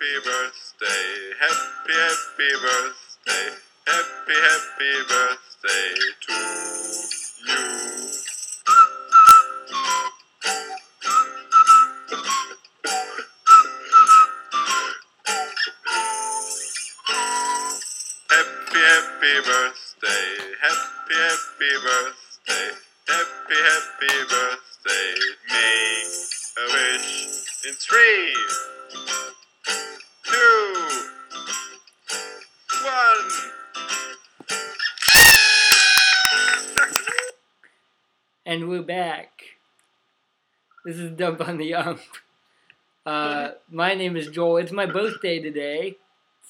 happy birthday, happy, happy birthday, happy, happy birthday to you. Happy, happy birthday, happy, happy birthday, Dump on the Ump. Uh, my name is Joel. It's my birthday today.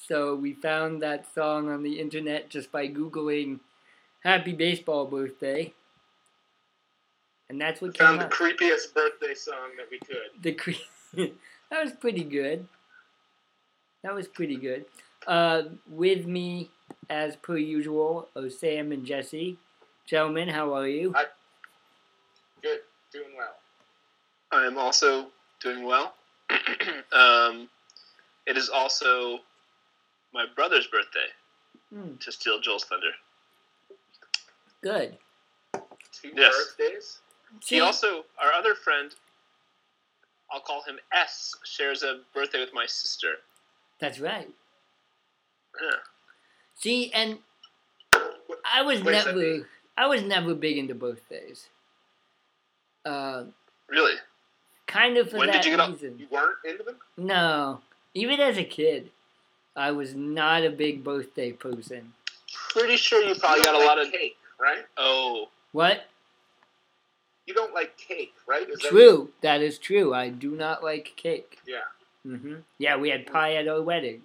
So we found that song on the internet just by Googling Happy Baseball Birthday. And that's what came Found the up. creepiest birthday song that we could. The cre- that was pretty good. That was pretty good. Uh, with me, as per usual, are Sam and Jesse. Gentlemen, how are you? Good, doing well. I am also doing well. um, it is also my brother's birthday, Hmm, to steal Joel's thunder. good. Two Yes. birthdays. See, He also, our other friend, I'll call him S, shares a birthday with my sister. that's right. Yeah. See, and I was What never. I was never big into birthdays. Uh, Really? Kind of for When did that you get up- reason. You weren't into them? No, even as a kid, I was not a big birthday person. Pretty sure you probably you got don't a lot of. cake, right? Oh, What? You don't like cake, right? Is that- True. That is true. I do not like cake. Yeah. Mm-hmm. Yeah, we had pie at our wedding,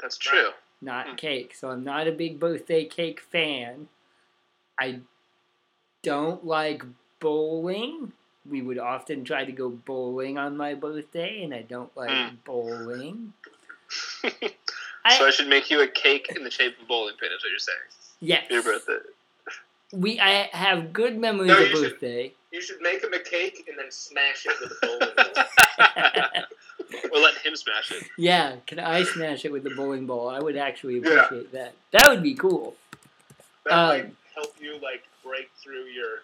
that's true. not Hmm. cake. So I'm not a big birthday cake fan. I don't like bowling. We would often try to go bowling on my birthday, and I don't like Hmm. bowling. so I, I should make you a cake in the shape of a bowling pin, is what you're saying. yes, your birthday. we. I have good memories No, of you should- birthday. You should make him a cake and then smash it with a bowling ball. or let him smash it. yeah, can I smash it with the bowling ball? I would actually Yeah. appreciate that. That would be cool. That Um, might help you like break through your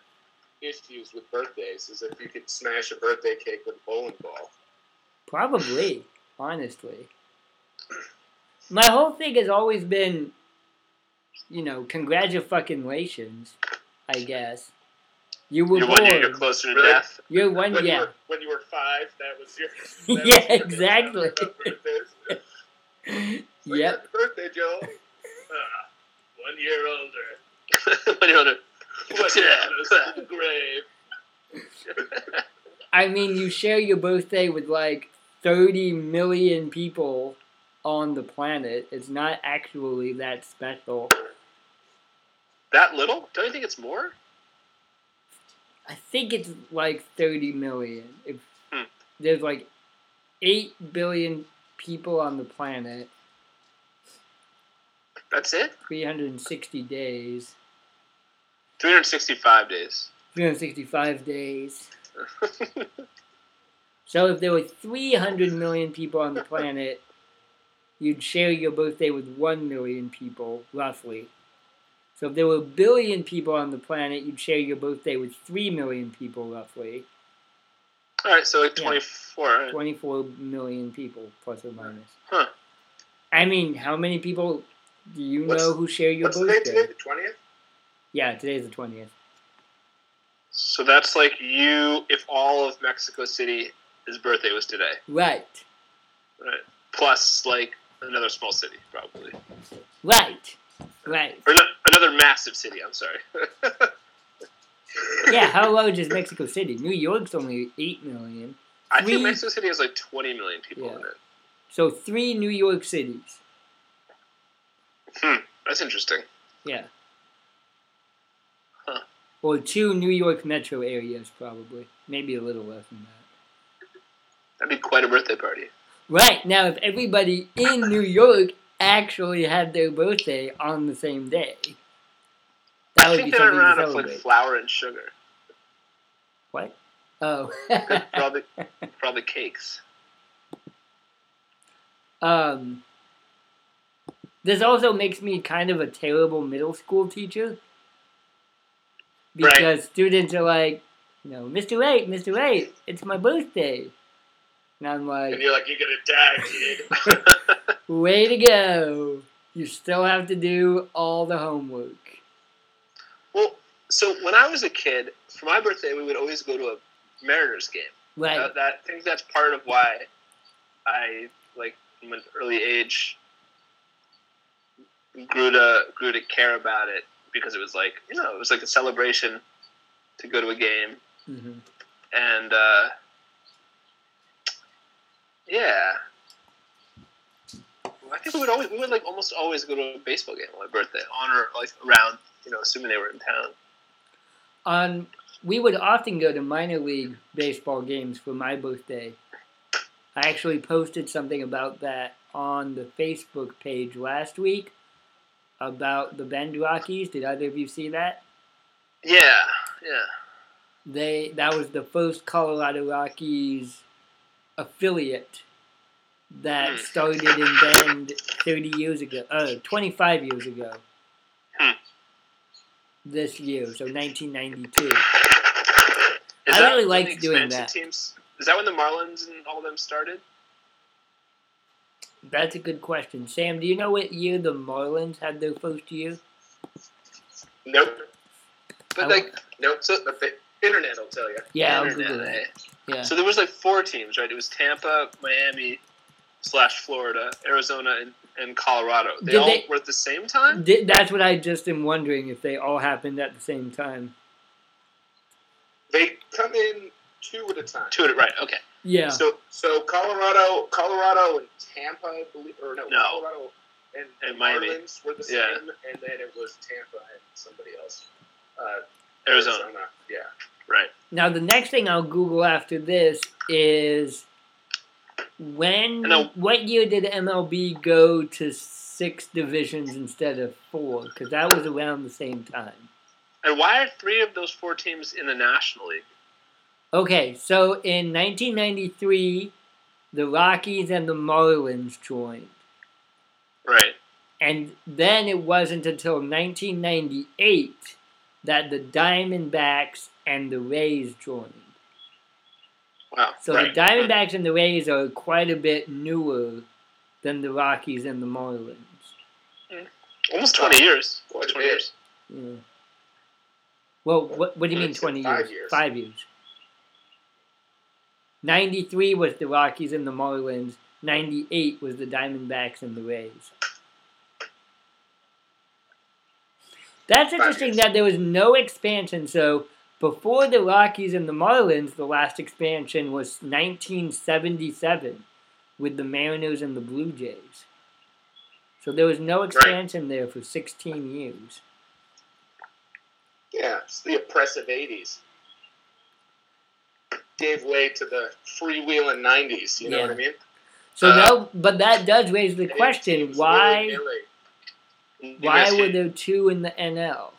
issues with birthdays. Is if you could smash a birthday cake with a bowling ball. Probably, honestly. My whole thing has always been, you know, congratulations, I guess. You were You're born. one year you're closer to Really? death. You're one, When you were when you were five, that was your. That Yeah, was your exactly. about birthdays. It's like, Yep. Birthday, Joe. Ah, one year older. when you're older. One year older. Grave. I mean, you share your birthday with like 30 million people on the planet. It's not actually that special. that little? Don't you think it's more? I think it's like 30 million. If Hmm. there's like 8 billion people on the planet, That's it? 360 days, 365 days. 365 days. So if there were 300 million people on the planet, you'd share your birthday with 1 million people, roughly. So if there were a billion people on the planet, you'd share your birthday with 3 million people, roughly. Alright, so like Yeah. 24. alright. 24 million people, plus or minus. Huh. I mean, how many people do you What's- know who share your What's the date today? birthday? The twentieth. Yeah, today's the 20th. So that's like you if all of Mexico City's birthday was today. Right, Right. Plus like another small city, probably. right, right. Or no, another massive city, I'm sorry. Yeah, how large is Mexico City? New York's only 8 million. I Three- think Mexico City has like 20 million people Yeah. in it. So three New York cities. Hmm, that's interesting. Yeah. Or two New York metro areas, probably. Maybe a little less than that. That'd be quite a birthday party. Right, now if everybody in New York actually had their birthday on the same day, that I would think be they're something to around of like celebrate. flour and sugar What? Oh. probably, all the, for all the cakes. Um, this also makes me kind of a terrible middle school teacher Right. because students are like, you know, Mr. Eight, Mr. Eight, it's my birthday, and I'm like, And you're like, you're gonna die, kid. way to go! You still have to do all the homework. well, so when I was a kid, for my birthday, we would always go to a Mariners game. Right. Uh, that I think that's part of why I like from an early age grew to grew to care about it because it was like you know it was like a celebration to go to a game hmm and uh, yeah. I think we would always we would like almost always go to a baseball game on my birthday on or like around you know assuming they were in town. On we would often go to minor league baseball games for my birthday. I actually posted something about that on the Facebook page last week about the Bend Rockies. Did either of you see that? Yeah, yeah. They that was the first Colorado Rockies affiliate that Hmm. started in Bend 30 years ago, uh, 25 years ago. Hmm. This year, so 1992. Is I that really liked doing that. Teams, is that when the Marlins and all of them started? That's a good question. Sam, do you know what year the Marlins had their first year? nope. But I like Nope. So the internet will tell you. Yeah, I'll internet, Google that. Yeah. So there was like four teams, right? It was Tampa, Miami, slash Florida, Arizona, and, and Colorado. They Did all they- were at the same time. Di- That's what I just am wondering if they all happened at the same time. They come in two at a time. Two at it, right? Okay. Yeah. So so Colorado, Colorado and Tampa, I believe, or no, No. Colorado and, And and Miami. Marlins were the same, Yeah. and then it was Tampa and somebody else. Uh, Arizona, Yeah. right? Now the next thing I'll Google after this is when I what year did MLB go to six divisions instead of four? Because that was around the same time. And why are three of those four teams in the National League? Okay, so in 1993, the Rockies and the Marlins joined. Right. And then it wasn't until 1998 that the Diamondbacks and the Rays joined. Wow. So right. the Diamondbacks and the Rays are quite a bit newer than the Rockies and the Marlins. Hmm. Almost twenty years. Quite Twenty years. Yeah. Well, what, what do you mean said 20 five years? years. Five years. 93 was the Rockies and the Marlins. 98 was the Diamondbacks and the Rays. That's interesting that there was no expansion. So before the Rockies and the Marlins, the last expansion was 1977 with the Mariners and the Blue Jays. So there was no expansion there for 16 years. Yeah, it's the oppressive '80s. Gave way to the freewheeling '90s. You know Yeah. what I mean? So Uh, now, but that does raise the question: why? willy-nilly. Why were there two in the NL?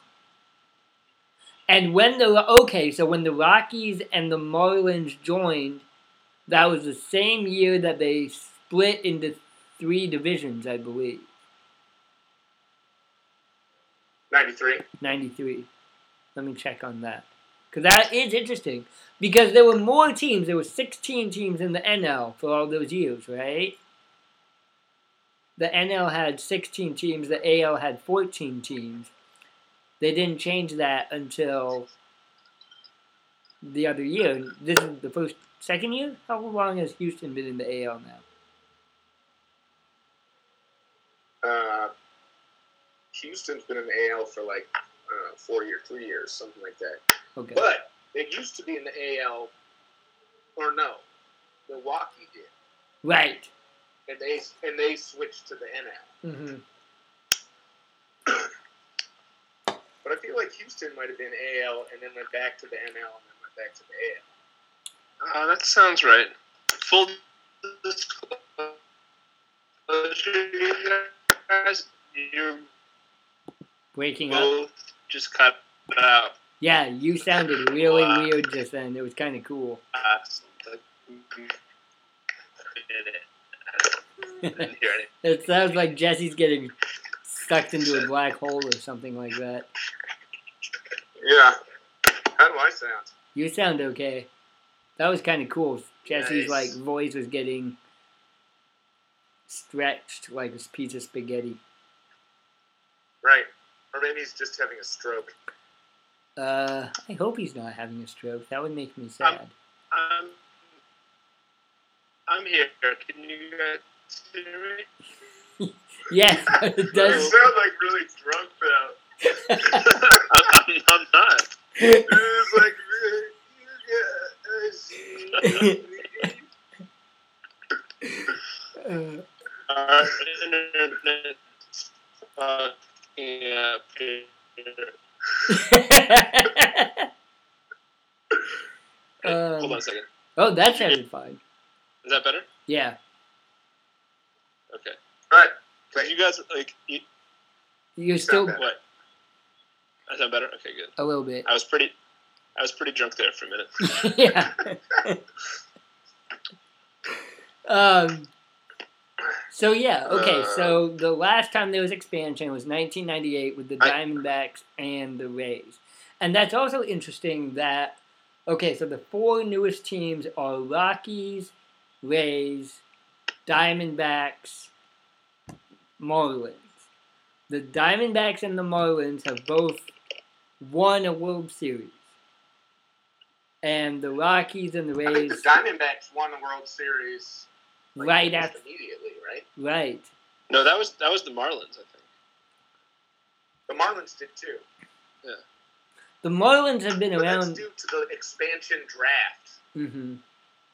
And when the okay, so when the Rockies and the Marlins joined, that was the same year that they split into three divisions, I believe. '93. Ninety three. Let me check on that because that is interesting because there were more teams. There were sixteen teams in the NL for all those years, right? The NL had sixteen teams. The AL had fourteen teams. They didn't change that until the other year. This is the first, second year. How long has Houston been in the AL now? Uh, Houston's been in the AL for like uh, four years, three years, something like that. Okay. But they used to be in the AL, or no, Milwaukee did, Right. and they and they switched to the NL. hmm But I feel like Houston might have been AL and then went back to the NL and then went back to the AL. Uh, that sounds right. Full disclosure, you guys, you're Breaking up. just cut out. Yeah, you sounded really Wow. weird just then. It was kind of cool. last, like, minute. didn't hear any. It sounds like Jesse's getting sucked into a black hole or something like that. Yeah. How do I sound? You sound okay. That was kind of cool. Jesse's like voice was getting stretched like a piece of spaghetti. Right. Or maybe he's just having a stroke. Uh, I hope he's not having a stroke. That would make me sad. I'm, I'm here. Can you guys hear me? yes, it You does. sound like really drunk now. I'm, I'm, I'm not. It's like, you. Uh, Our internet fucking up here. Hold on um, a second. oh, that sounded fine. Is that better? Yeah, Okay. Alright. Did you guys like you, you're still what? I sound better. Okay, good. a little bit. I was pretty. I was pretty drunk there for a minute. yeah. um. So yeah, okay. Uh, so the last time there was expansion was 1998 with the I- Diamondbacks and the Rays, and that's also interesting that okay. So the four newest teams are Rockies, Rays, Diamondbacks, Marlins. The Diamondbacks and the Marlins have both won a World Series. And the Rockies and the I think Rays, the Diamondbacks won the World Series like, right almost after, immediately, right? right. No, that was that was the Marlins. I think. The Marlins did too. Yeah. The Marlins have been But that's around. due to the expansion draft. Mm hmm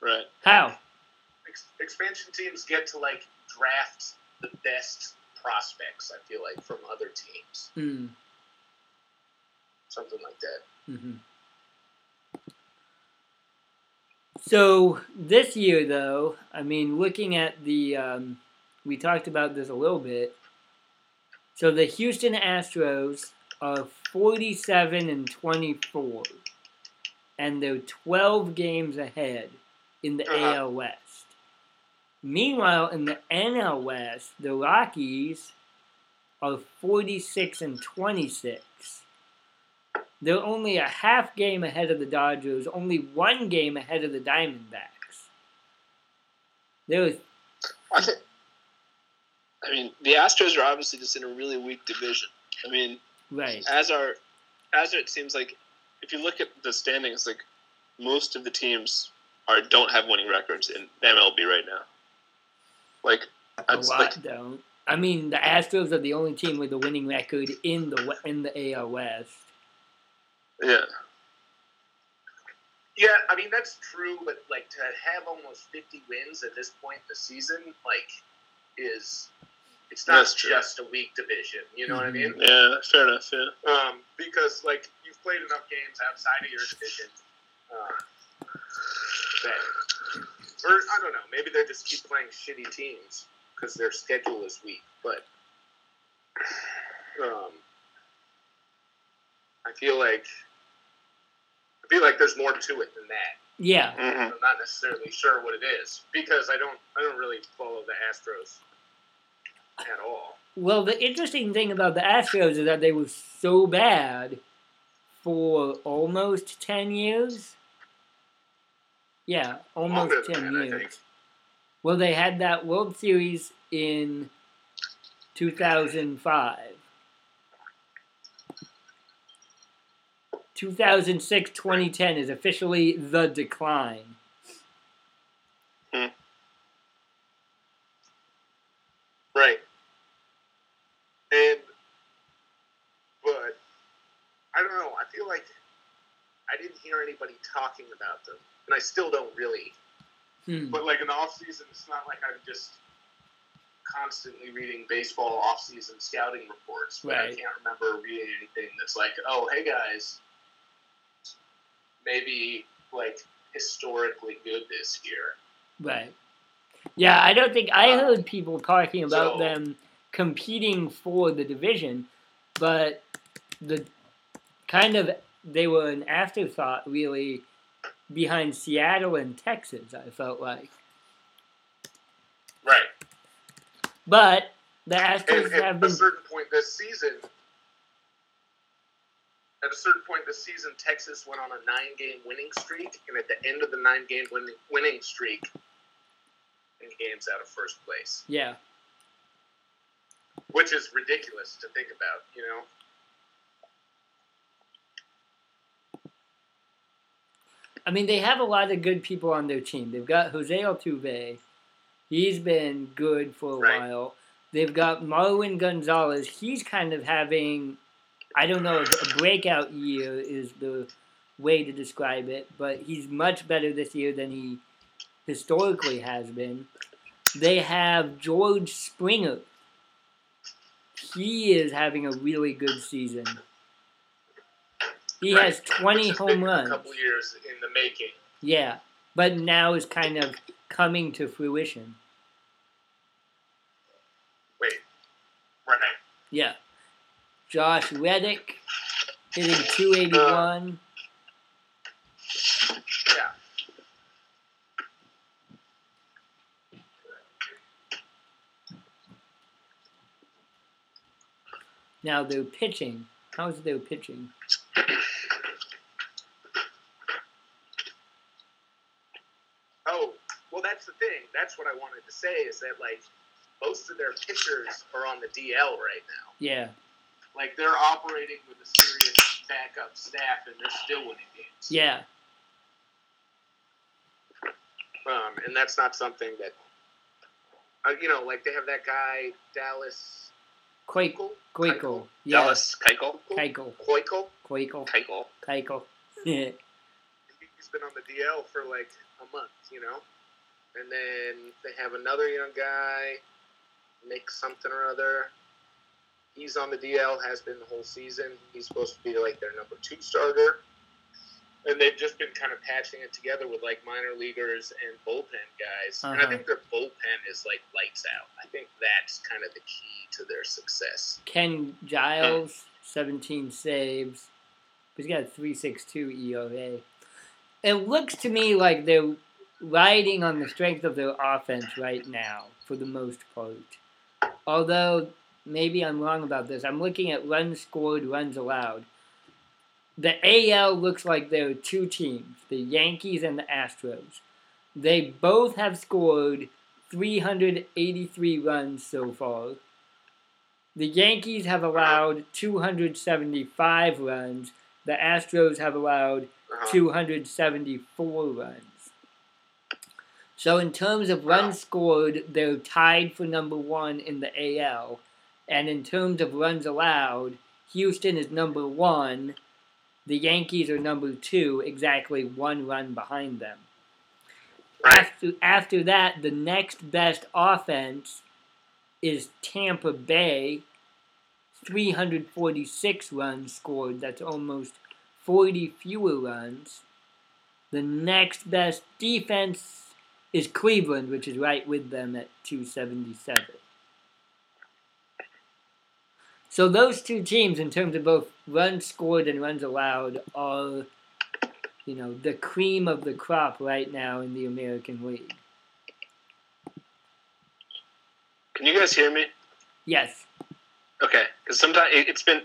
Right. How? Ex- expansion teams get to like draft the best prospects. I feel like from other teams, Mm. something like that. hmm So this year, though, I mean, looking at the, um, we talked about this a little bit. So the Houston Astros are forty-seven and twenty-four, and they're twelve games ahead in the Uh-huh. AL West. Meanwhile, in the NL West, the Rockies are forty-six and twenty-six. They're only a half game ahead of the Dodgers, only one game ahead of the Diamondbacks. They're I think. I mean, the Astros are obviously just in a really weak division. I mean, right. as are, as it seems like, if you look at the standings, like most of the teams are don't have winning records in MLB right now. Like, A lot like don't. I mean, the Astros are the only team with a winning record in the in the AL West. Yeah, Yeah, I mean that's true, but like to have almost fifty wins at this point in the season, like, is it's not That's true. just a weak division. You know what I mean? yeah, fair enough. Yeah, Um, because like you've played enough games outside of your division. Uh, that, or I don't know, maybe they just keep playing shitty teams because their schedule is weak. But um, I feel like I feel like there's more to it than that. Yeah, hmm I'm not necessarily sure what it is because I don't I don't really follow the Astros at all. Well, the interesting thing about the Astros is that they were so bad for almost 10 years. Yeah, almost Longer than 10 that, I years. think. Well, they had that World Series in 2005. 2006 2010 is officially the decline. Right. And, but, I don't know. I feel like I didn't hear anybody talking about them. And I still don't really. Hmm. But, like, in the off season, it's not like I'm just constantly reading baseball off season scouting reports. But I can't remember reading anything that's like, oh, hey guys, maybe, like, historically good this year. Right. Yeah, I don't think I um, heard people talking about So- them competing for the division, but the kind of they were an afterthought really behind Seattle and Texas. I felt like Right. But the And Astros at have a been certain point this season, at a certain point this season, Texas went on a nine-game winning streak, and at the end of the nine-game winning winning streak, in games out of first place, yeah. which is ridiculous to think about. You know, I mean, they have a lot of good people on their team. They've got Jose Altuve. He's been good for a Right. while. They've got Marwin Gonzalez. He's kind of having, I don't know, if a breakout year is the way to describe it, but he's much better this year than he historically has been. They have George Springer. He is having a really good season. He Right. has 20 Which home runs. A couple years in the making. Yeah, but now is kind of coming to fruition. Wait, right? Yeah. Josh Reddick hitting 281. Yeah. Now they're pitching. How's their pitching? Oh, well, that's the thing. That's what I wanted to say is that like most of their pitchers are on the DL right now. Yeah. Like they're operating with a serious backup staff, and they're still winning games. Yeah. Um, and that's not something that, uh, you know, like they have that guy Dallas Quake, Keuchel. Quakel. Yeah. Dallas Keuchel. Keuchel. Keuchel. Quakel. Keuchel. Keuchel. Yeah. He's been on the DL for like a month, you know. And then they have another young guy, Nick something or other. He's on the DL, has been the whole season. He's supposed to be like their number two starter. And they've just been kind of patching it together with like minor leaguers and bullpen guys. And I Uh-huh. think their bullpen is like lights out. I think that's kind of the key to their success. Ken Giles, 17 saves. He's got a 3.62 ERA. It looks to me like they're riding on the strength of their offense right now, for the most part. Although, maybe I'm wrong about this. I'm looking at runs scored, runs allowed. The AL looks like there are two teams, the Yankees and the Astros. They both have scored 383 runs so far. The Yankees have allowed 275 runs. The Astros have allowed Uh-huh. 274 runs. So, in terms of runs scored, they're tied for number one in the AL. And in terms of runs allowed, Houston is number one. The Yankees are number two, exactly one run behind them. After, after that, the next best offense is Tampa Bay. 346 runs scored. That's almost 40 fewer runs. The next best defense is Cleveland, which is right with them at 277. So those two teams, in terms of both runs scored and runs allowed, are, you know, the cream of the crop right now in the American League. Can you guys hear me? Yes. Okay, because sometimes it, it's been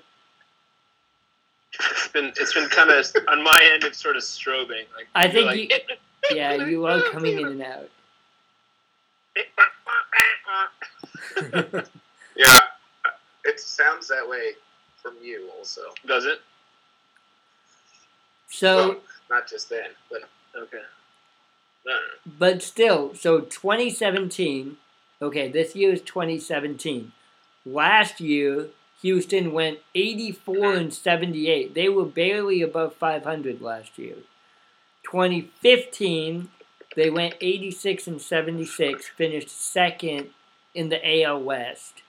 it's been it's been kind of on my end. It's sort of strobing. Like I think like, you- Yeah, you are coming in and out. Yeah, it sounds that way from you also. Does it? So, Well, not just then, but Okay. no, no, but still, so 2017, okay, this year is 2017. Last year, Houston went 84 and 78. They were barely above 500 last year. 2015, they went 86 and 76, finished second in the AL West.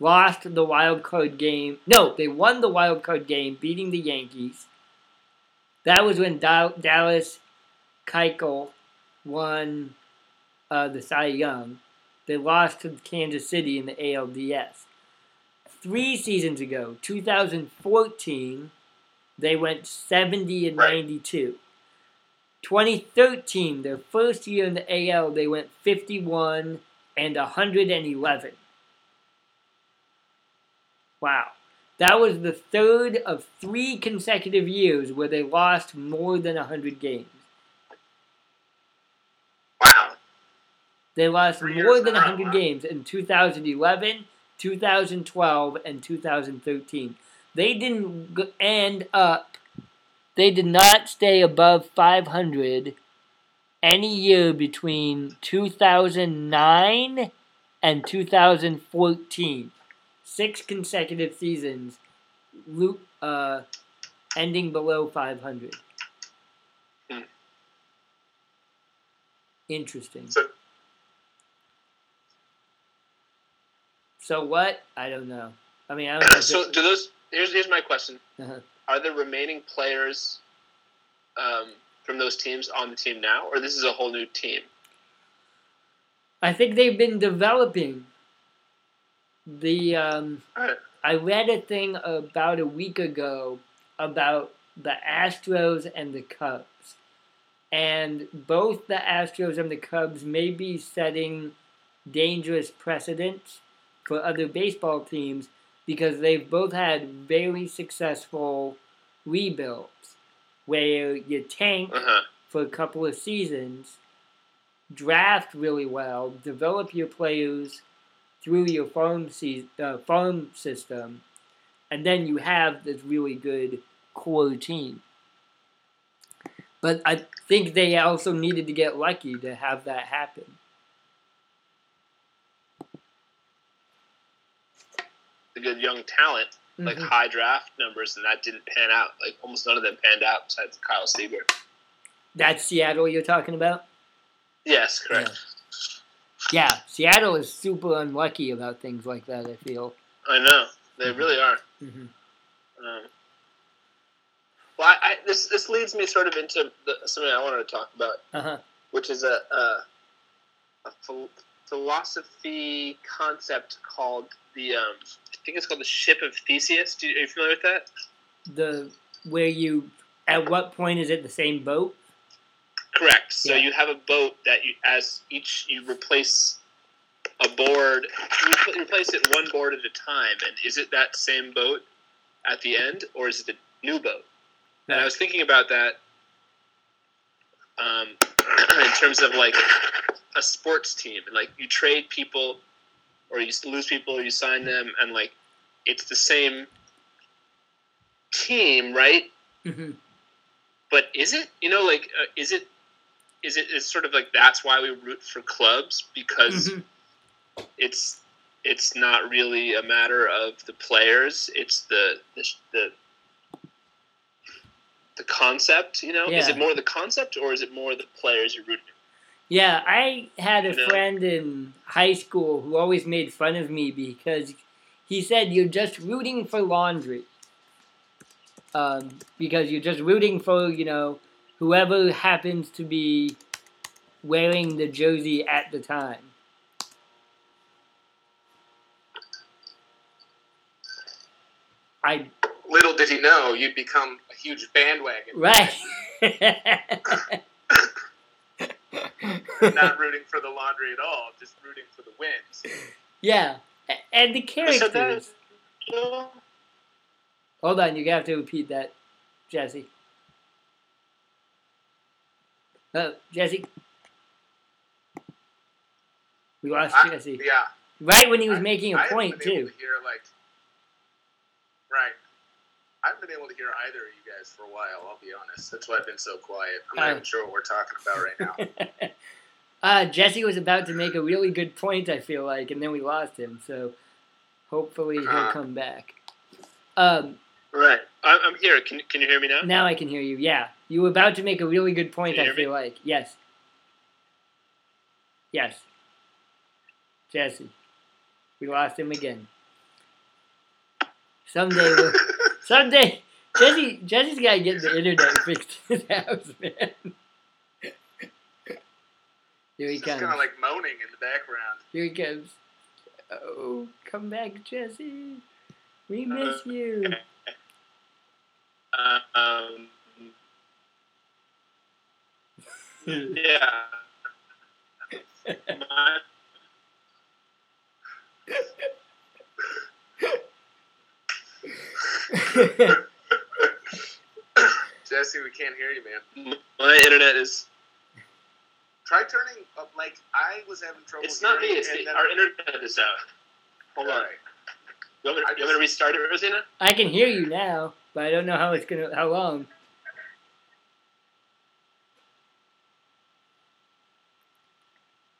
Lost the wild card game. No, they won the wild card game, beating the Yankees. That was when Dal- Dallas Keuchel won uh, the Cy Young. They lost to Kansas City in the ALDS. Three seasons ago, 2014, they went 70 and 92. 2013, their first year in the AL, they went 51 and 111. Wow. That was the third of three consecutive years where they lost more than 100 games. Wow. They lost Three more years than in a row, 100 huh? games in 2011, 2012, and 2013. They didn't g- end up, they did not stay above 500 any year between 2009 and 2014. Six consecutive seasons, lo- uh, ending below 500. Hmm. Interesting. So So what? I don't know. I mean, I don't know. So do those? Here's here's my question: Uh-huh. Are the remaining players um, from those teams on the team now, or this is a whole new team? I think they've been developing. The um, I read a thing about a week ago about the Astros and the Cubs, and both the Astros and the Cubs may be setting dangerous precedents for other baseball teams because they've both had very successful rebuilds where you tank Uh huh. for a couple of seasons, draft really well, develop your players through your farm se- uh, farm system, and then you have this really good core team. But I think they also needed to get lucky to have that happen. The good young talent, like Mhm. high draft numbers, and that didn't pan out. Like almost none of them panned out besides Kyle Seager. That's Seattle you're talking about? Yes, correct. Yeah, Seattle is super unlucky about things like that, I feel. I know they really are. hmm Um, well, I, I, this this leads me sort of into the, something I wanted to talk about, Uh-huh. which is a a, a phil- philosophy concept called the um, I think it's called the ship of Theseus. Do you, are you familiar with that? The where you at what point is it the same boat? Correct. So Yeah. you have a boat that you, as each you replace a board, you repl- replace it one board at a time. And is it that same boat at the end, or is it a new boat? And I was thinking about that um, in terms of like a sports team, and like you trade people, or you lose people, or you sign them, and like it's the same team, right? hmm but is it you know like uh, is it is it is sort of like that's why we root for clubs because Mhm. it's it's not really a matter of the players it's the the the, the concept you know is it more the concept or is it more the players you're rooting for? Yeah, I had a You know? friend in high school who always made fun of me because he said you're just rooting for laundry. Um, because you're just rooting for, you know, whoever happens to be wearing the jersey at the time. I little did he know you'd become a huge bandwagon. right. Not rooting for the laundry at all, just rooting for the wins. yeah, and the Who said that? characters. Hold on, you're have to repeat that, Jesse. Oh, Jesse. We lost I- Jesse. yeah, Right when he was I- making a I point been able too. to hear like, right. I haven't been able to hear either of you guys for a while. I'll be honest. That's why I've been so quiet. I'm not Oh. even sure what we're talking about right now. uh, Jesse was about to make a really good point. I feel like, and then we lost him. So hopefully he'll Ah. come back. Um, right I'm, I'm here can, can you hear me now now I can hear you. Yeah, you were about to make a really good point. I feel like yes, yes. Jesse, we lost him again. Someday, we'll, someday, Jesse, Jesse's gotta get the internet fixed in his house, man. Here he just comes. kind of like moaning in the background. Here he comes. Oh, come back, Jesse. We uh, miss you. Um, yeah. Jesse, we can't hear you, man. My internet is. Try turning up. Like I was having trouble. It's not me. It's the, our internet is out. Hold All on. Right. You want, me, you want me to restart it, Rosina? I can hear you now, but I don't know how it's gonna how long.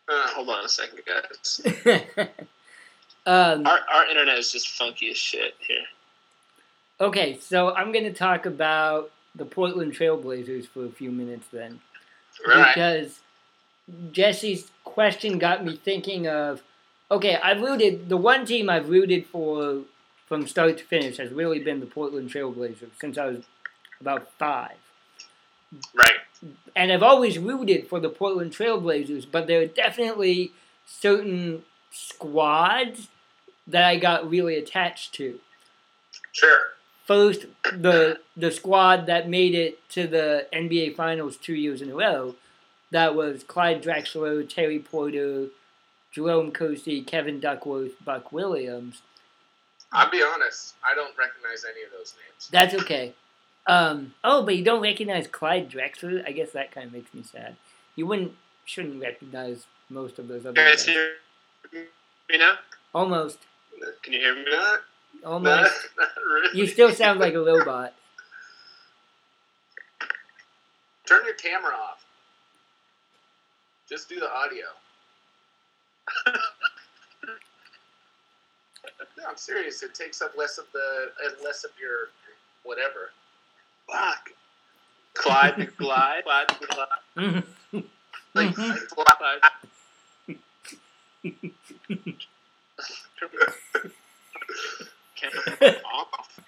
Uh, Hold on a second, guys. um, Our, our internet is just funky as shit here. okay, so I'm gonna talk about the Portland Trailblazers for a few minutes then. right. because Jesse's question got me thinking of okay, I've rooted the one team I've rooted for from start to finish has really been the Portland Trailblazers since I was about five. Right. And I've always rooted for the Portland Trailblazers, but there are definitely certain squads that I got really attached to. Sure. First, the the squad that made it to the NBA Finals two years in a row, that was Clyde Drexler, Terry Porter, Jerome Kersey, Kevin Duckworth, Buck Williams. I'll be honest. I don't recognize any of those names. That's okay. Um, oh, but you don't recognize Clyde Drexler? I guess that kind of makes me sad. You wouldn't shouldn't recognize most of those other You guys guys. hear me now? Almost, Can you hear me? Not, not, almost. not really. You still sound like a robot. Turn your camera off. Just do the audio. No, I'm serious. It takes up less of the and less of your whatever. Fuck. Clyde the Glide. Clyde the Glide. Mhm. Like, Mhm. Clyde. Camera off.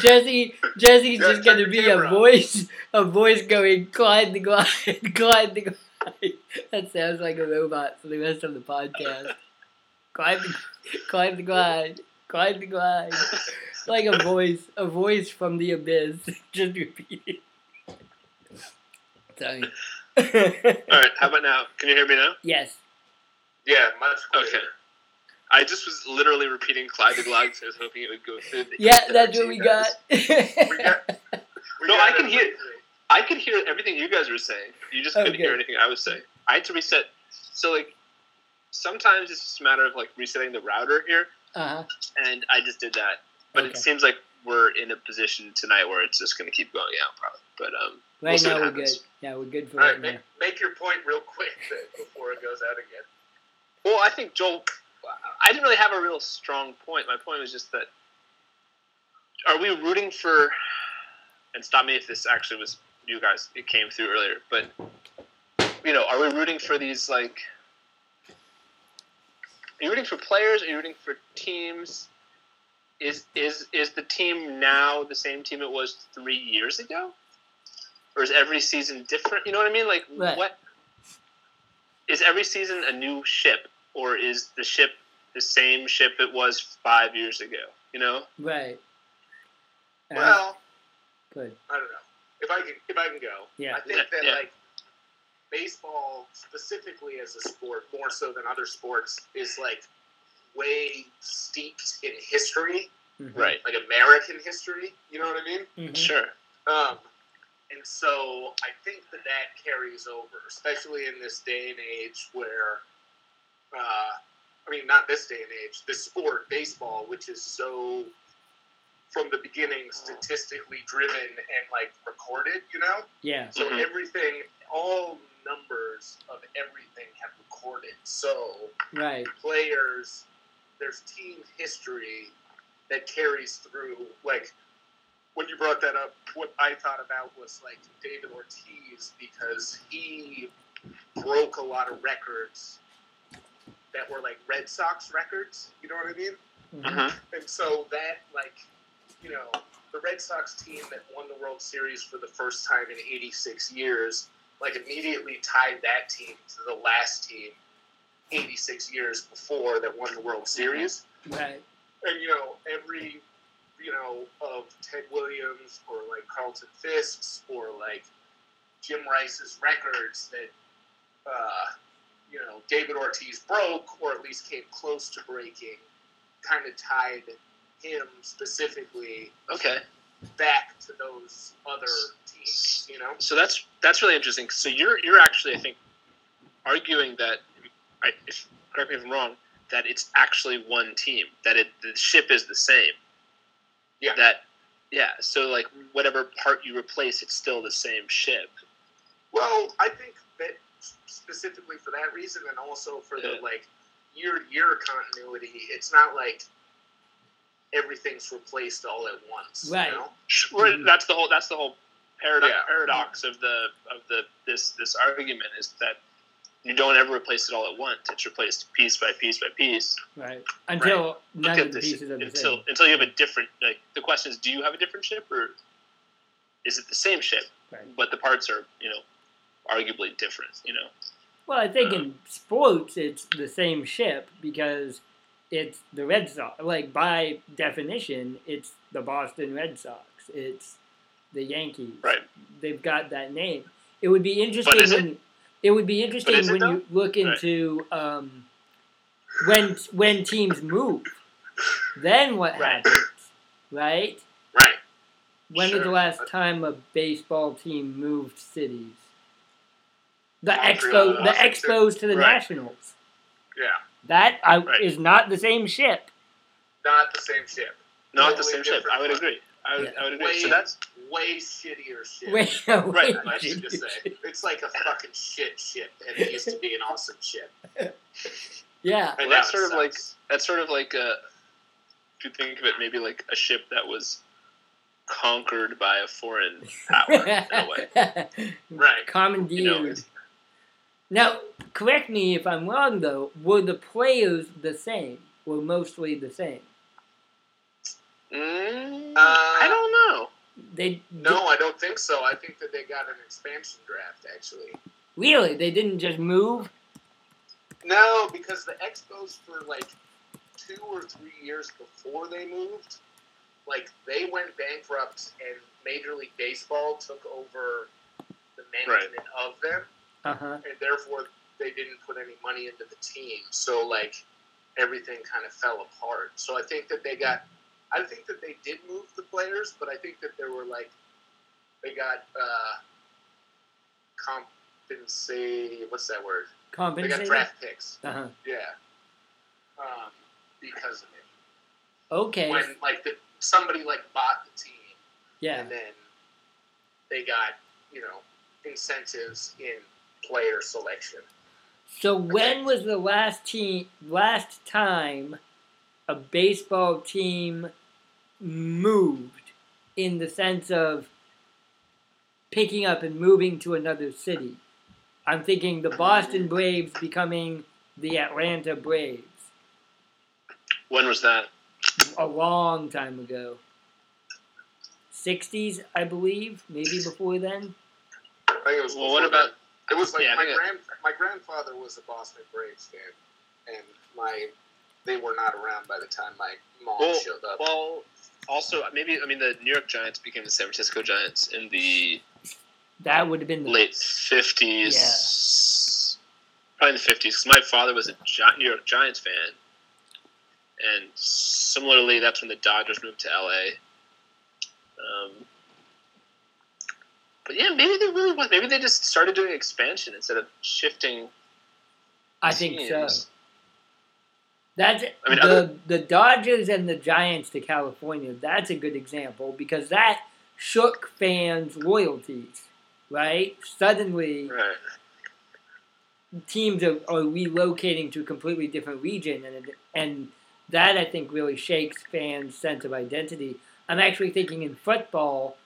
Jesse, Jesse's just gonna be a camera on. voice, a voice going Clyde the Glide, Clyde the Glide. That sounds like a robot for the rest of the podcast. Clyde the, Clyde the Glide, Clyde the Glide. Like a voice, a voice from the abyss, just repeating. Sorry. All right. How about now? Can you hear me now? yes. yeah, much clearer. Okay. I just was literally repeating Clyde the Glide because I was hoping it would go through. The Yeah, that's what we got. We got- We No, got I can hear- lately. I could hear everything you guys were saying. You just couldn't hear anything I was saying. I had to reset. So like, sometimes it's just a matter of like resetting the router here, uh-huh. and I just did that. But Okay. it seems like we're in a position tonight where it's just going to keep going out, probably. But um, Right We'll see now what we're happens. good. Yeah, we're good for All right, right now. make, make your point real quick before it goes out again. well, I think Joel. I didn't really have a real strong point. My point was just that: Are we rooting for? And stop me if this actually was you guys. It came through earlier, but you know, are we rooting for these like? Are you rooting for players? Are you rooting for teams? Is is is the team now the same team it was three years ago, or is every season different? You know what I mean? Like Right. what is every season a new ship, or is the ship the same ship it was five years ago? You know? Right. Uh, Well, good. I don't know. If I can, if I can go, Yeah. I think Yeah, that yeah. like baseball specifically as a sport, more so than other sports, is like way steeped in history, Mhm. Right. like American history. You know what I mean? Mhm. Sure. Um, and so I think that that carries over, especially in this day and age where, uh, I mean, not this day and age, the sport, baseball, which is so, from the beginning, statistically driven and like recorded, you know? Yeah. So Mhm. everything, all numbers of everything have recorded. So Right. players, there's team history that carries through. Like when you brought that up, what I thought about was like David Ortiz because he broke a lot of records that were like Red Sox records. You know what I mean? Mhm. Mm-hmm. And so that, like, you know, the Red Sox team that won the World Series for the first time in 86 years, like, immediately tied that team to the last team 86 years before that won the World Series. Right. And, you know, every, you know, of Ted Williams or, like, Carlton Fisk's or, like, Jim Rice's records that, uh, you know, David Ortiz broke or at least came close to breaking kind of tied him specifically Okay. back to those other teams. You know? So that's that's really interesting. So you're you're actually I think arguing that I if, correct me if I'm wrong that it's actually one team that it the ship is the same. Yeah. That yeah. So like whatever part you replace, it's still the same ship. Well, I think that specifically for that reason, and also for the like year to year continuity, it's not like everything's replaced all at once. Right. You know? Sure, Mhm. That's the whole. That's the whole paradox, Yeah. paradox of the of the this this argument is that you don't ever replace it all at once. It's replaced piece by piece by piece Right. Until none Look of at the this pieces are the until same. until you have a different. Like the question is, do you have a different ship or is it the same ship, Right. but the parts are you know arguably different? You know. Well, I think Uh, in sports it's the same ship because it's the Red Sox. Like by definition, it's the Boston Red Sox. It's the Yankees. Right. They've got that name. It would be interesting is it? when it would be interesting when you look Right. into um, when when teams move. Then what Right. happens? Right? Right. When was the Sure. last time a baseball team moved cities? The Montreal, Expo, the Expos to the Right. Nationals. Yeah. That I, Right. is not the same ship. Not the same ship. Not the same ship. I would one. agree. I would, Yeah. I would agree. Way, So that's way shittier ship. Wait, Right, wait, I should just say. It's like a fucking shit ship, and it used to be an awesome ship. Yeah, And Well, that's now sort it of like- that's sort of like a. If you think of it, maybe like a ship that was conquered by a foreign power in a way. Right. Commandeered. You know, it's- now, correct me if I'm wrong. Though, were the players the same? Were mostly the same? Mm, Uh, I don't know. They No, I don't think so. I think that they got an expansion draft, actually. really they didn't just move. No, because the Expos for like two or three years before they moved, like they went bankrupt and Major League Baseball took over the management of them, Uh huh. and therefore they didn't put any money into the team. So like everything kind of fell apart. So I think that they got, I think that they did move the players, but I think that there were like they got uh compensate. What's that word? They got draft picks. Uh huh. Yeah. Um, because of it. Okay. When like the, somebody like bought the team yeah. and then they got, you know, incentives in player selection. So when was the last team last time a baseball team moved in the sense of picking up and moving to another city? I'm thinking the Boston Braves becoming the Atlanta Braves When was that? a long time ago. 60s, I believe, maybe before then. I think it was Well, what about? That. it was like Yeah, my think it- grand my grandfather was a Boston Braves fan and my they were not around by the time my mom Well, showed up. Well, also maybe I mean the New York Giants became the San Francisco Giants in the That would have been the late fifties, probably in the fifties. Because my father was a New York Giants fan, and similarly, that's when the Dodgers moved to LA. Um, but yeah, maybe they really was. Maybe they just started doing expansion instead of shifting. I think so. That's I mean, the other- the Dodgers and the Giants to California. That's a good example because that shook fans' loyalties. Right? Suddenly, Right. teams are, are relocating to a completely different region, and it- and that I think really shakes fans' sense of identity. I'm actually thinking in football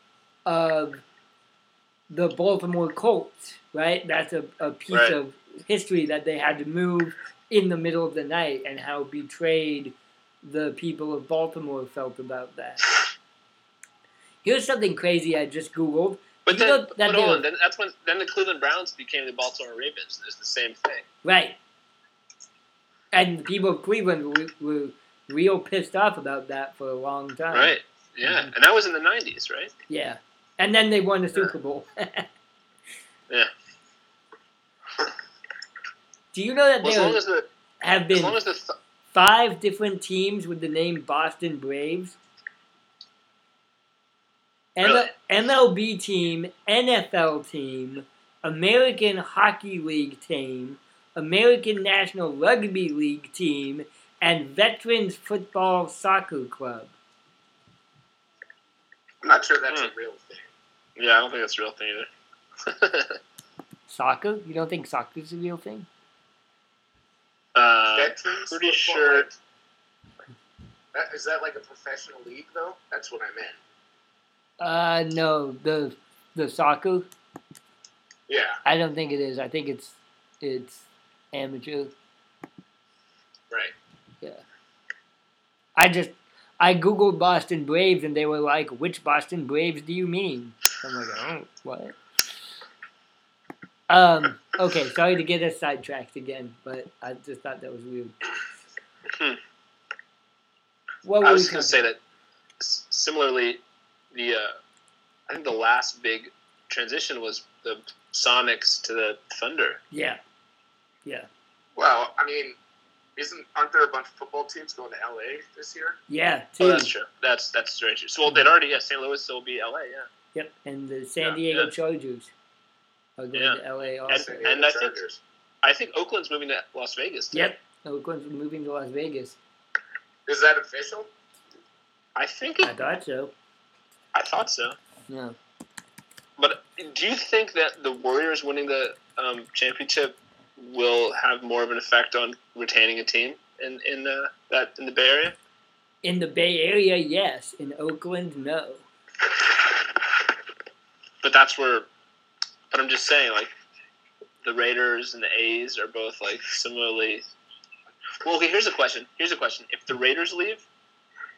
of the Baltimore Colts. Right? That's a, a piece Right. of history that they had to move in the middle of the night, and how betrayed the people of Baltimore felt about that. Here's something crazy I just googled. But then, that but hold on. Then that's when then the Cleveland Browns became the Baltimore Ravens. It's the same thing. Right. And the people of Cleveland were, were real pissed off about that for a long time. Right. Yeah, Mhm. and that was in the '90s, right? Yeah. And then they won the Super Bowl. Yeah. Do you know that Well, there long as the have as been long as the th- five different teams with the name Boston Braves? M- MLB team, NFL team, American Hockey League team, American National Rugby League team, and Veterans Football Soccer Club. I'm not sure that's Hmm. a real thing. Yeah, I don't think that's a real thing either. Soccer? You don't think soccer's a real thing? uh, Veterans pretty sure- like- That- Is that like a professional league though? That's what I meant. Uh, no, the the soccer. Yeah, I don't think it is. I think it's it's amateur. right. Yeah. I just I googled Boston Braves and they were like, "Which Boston Braves do you mean?" I'm like, "Oh, what?" Um. Okay. Sorry to get us sidetracked again, but I just thought that was weird. Hmm. What I was going to say that similarly, the uh, I think the last big transition was the Sonics to the Thunder. Yeah. Yeah. Well, I mean, isn't aren't there a bunch of football teams going to LA this year? Yeah. Oh, Two. that's true. That's that's very true. So well, they'd already yeah, St. Louis will be LA. Yeah, Yep. And the San Yeah, Diego yeah. Chargers are going Yeah. to LA And- also. San Diego and I think- I think Oakland's moving to Las Vegas. Too. Yep. Oakland's moving to Las Vegas. Is that official? I think I thought so. I thought so. Yeah. But do you think that the Warriors winning the um, championship will have more of an effect on retaining a team in in uh, that in the Bay Area? In the Bay Area, yes. In Oakland, no. But that's where. But I'm just saying, like, the Raiders and the A's are both like similarly. Well, okay. Here's a question. Here's a question. If the Raiders leave,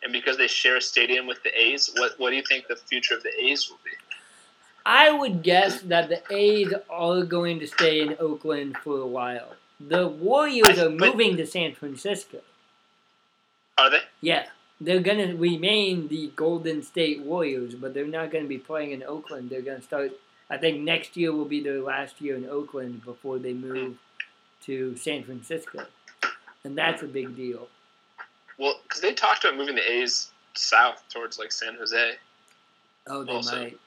and because they share a stadium with the A's, what what do you think the future of the A's will be? I would guess that the A's are going to stay in Oakland for a while. The Warriors I- are moving to San Francisco. Are they? Yeah, they're going to remain the Golden State Warriors, but they're not going to be playing in Oakland. They're going to start. I think next year will be their last year in Oakland before they move to San Francisco, and that's a big deal. Well, because they talked about moving the A's south towards like San Jose. Oh, they Also. might.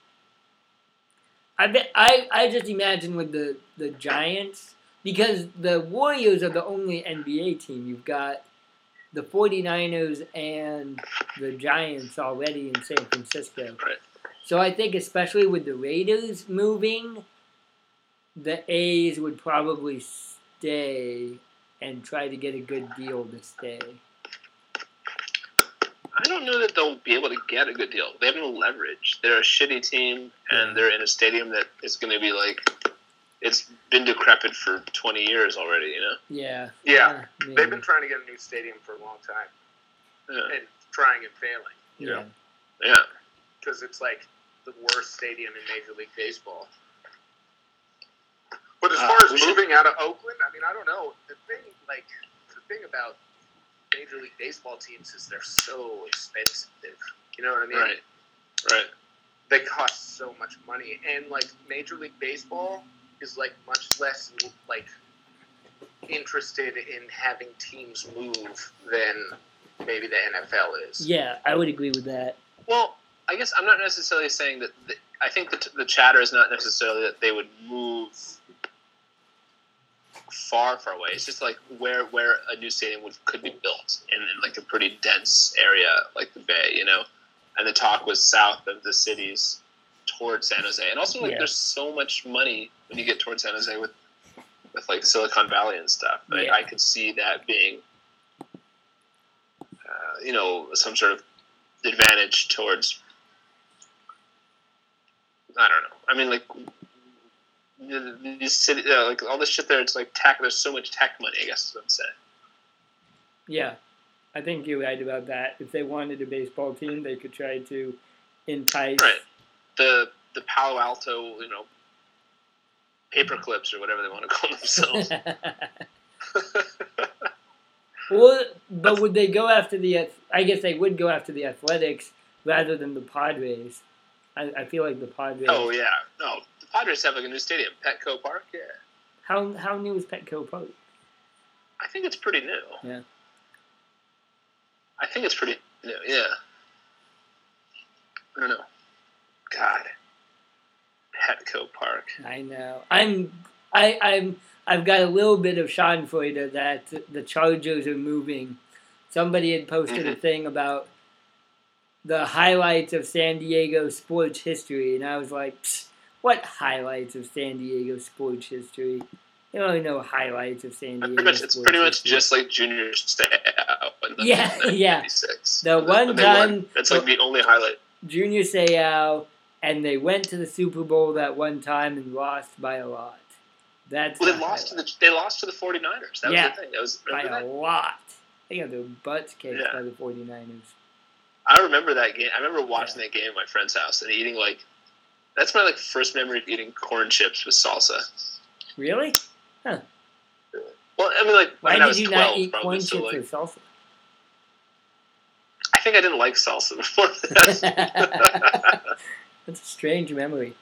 I bet I, I just imagine with the, the Giants because the Warriors are the only NBA team. You've got the 49ers and the Giants already in San Francisco. Right. So I think especially with the Raiders moving, the A's would probably stay and try to get a good deal to stay. I don't know that they'll be able to get a good deal. They have no leverage. They're a shitty team, and they're in a stadium that is going to be like, it's been decrepit for 20 years already, you know? Yeah. Yeah, maybe. They've been trying to get a new stadium for a long time Yeah. and trying and failing. You yeah. know, Yeah. because it's like the worst stadium in Major League Baseball. But as Uh, far we as should- moving out of Oakland, I mean, I don't know. The thing, like, the thing about Major League Baseball teams is they're so expensive. You know what I mean? Right. Right. They cost so much money, and like Major League Baseball is like much less like interested in having teams move than maybe the NFL is. Yeah, I would agree with that. Well, I guess I'm not necessarily saying that. The, I think the, the chatter is not necessarily that they would move far, far away. It's just like where where a new stadium would could be built in, in like a pretty dense area like the Bay, you know. And the talk was south of the cities towards San Jose, and also like Yeah. there's so much money when you get towards San Jose with with like Silicon Valley and stuff. I, Yeah. I could see that being, uh, you know, some sort of advantage towards I don't know. I mean, like these city, uh, like all this shit there. It's like tech. There's so much tech money. I guess is what I'm saying. Yeah, I think you're right about that. If they wanted a baseball team, they could try to entice. Right. The the Palo Alto, you know, paper clips or whatever they want to call themselves. well, but would they go after the? I guess they would go after the Athletics rather than the Padres. I, I feel like the Padres. oh yeah, no. The Padres have like a new stadium, Petco Park. Yeah, How how new is Petco Park? I think it's pretty new. Yeah. I think it's pretty new. Yeah. I don't know. God. Petco Park. I know. I'm. I, I'm. I've got a little bit of Schadenfreude that the Chargers are moving. Somebody had posted a Mhm. thing about the highlights of San Diego sports history, and I was like, "Psst, "What highlights of San Diego sports history? You really know highlights of San Diego." Pretty much, it's pretty much history." just like Junior Seau in Yeah, the yeah. 96. The one time- That's like the only highlight. Junior Seau, and they went to the Super Bowl that one time and lost by a lot. That's Well, they lost to the they lost to the 49ers. That Yeah. was the thing. That was by remember a lot. They got their butts kicked Yeah. by the 49ers. I remember that game. I remember watching that game at my friend's house and eating like that's my like first memory of eating corn chips with salsa. Really? Huh. Well, I mean, like Why when I did was you 12, not eat probably, corn so, chips like, with salsa? I think I didn't like salsa before that. That's a strange memory.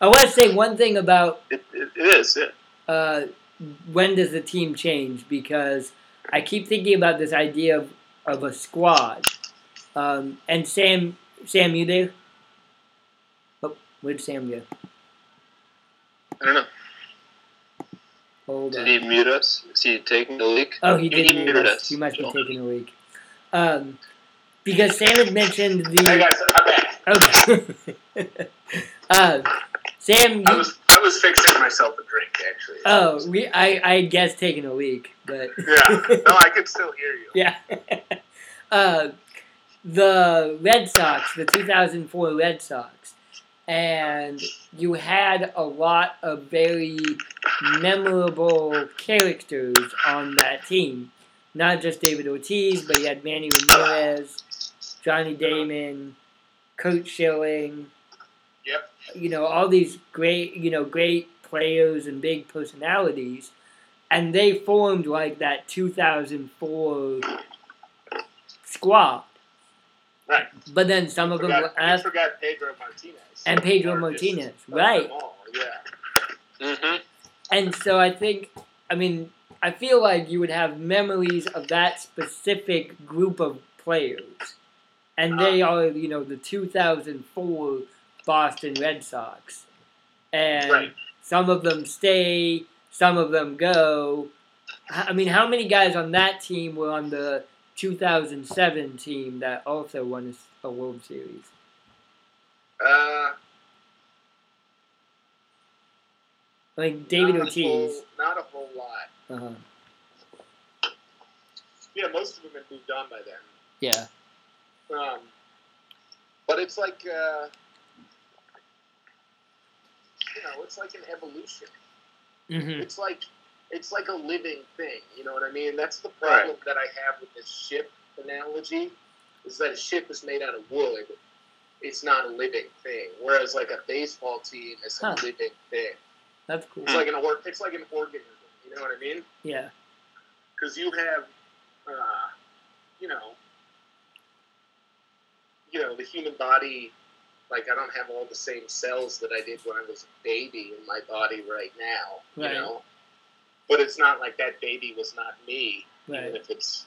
I want to say one thing about it, it, it is. Yeah. uh, when does the team change because I keep thinking about this idea of, of a squad. Um, and Sam, Sam, you there? Oh, where'd Sam go? I don't know. Hold Did on. he mute us? Is he taking a leak? Oh, he He did mute muted us. us. He must be taking a leak. Um, because Sam had mentioned the. Hey guys, I'm back. Okay. uh, Sam, you, I was I was fixing myself a drink actually. oh, we, I, I guess taking a leak, but Yeah. No, I could still hear you. yeah. uh, the Red Sox, the 2004 Red Sox, and you had a lot of very memorable characters on that team. Not just David Ortiz, but you had Manny Ramirez, Johnny Damon, Curt Schilling. Yep. You know all these great, you know, great players and big personalities, and they formed like that 2004 squad. Right. But then some of them Forgot, were you asked, forgot Pedro Martinez. And Pedro Or Martinez, of right. Yeah. Mm-hmm. and so I think, I mean, I feel like you would have memories of that specific group of players, and they are, you know, the 2004 Boston Red Sox, and Right. some of them stay, some of them go. I mean, how many guys on that team were on the 2007 team that also won a World Series? Uh, Like David not a Ortiz. whole- not a whole lot. Uh-huh. Yeah, most of them had moved on by then. Yeah. Um, but it's like, uh, you know, it's like an evolution. hmm It's like it's like a living thing. You know what I mean? That's the problem that I have with this ship analogy, is that a ship is made out of wood. It's not a living thing. Whereas like a baseball team is a living thing. That's cool. It's like an or- it's like an organism. You know what I mean? Yeah. because you have, uh, you know, you know, the human body. Like I don't have all the same cells that I did when I was a baby in my body right now. Right. You know, but it's not like that baby was not me, even if it's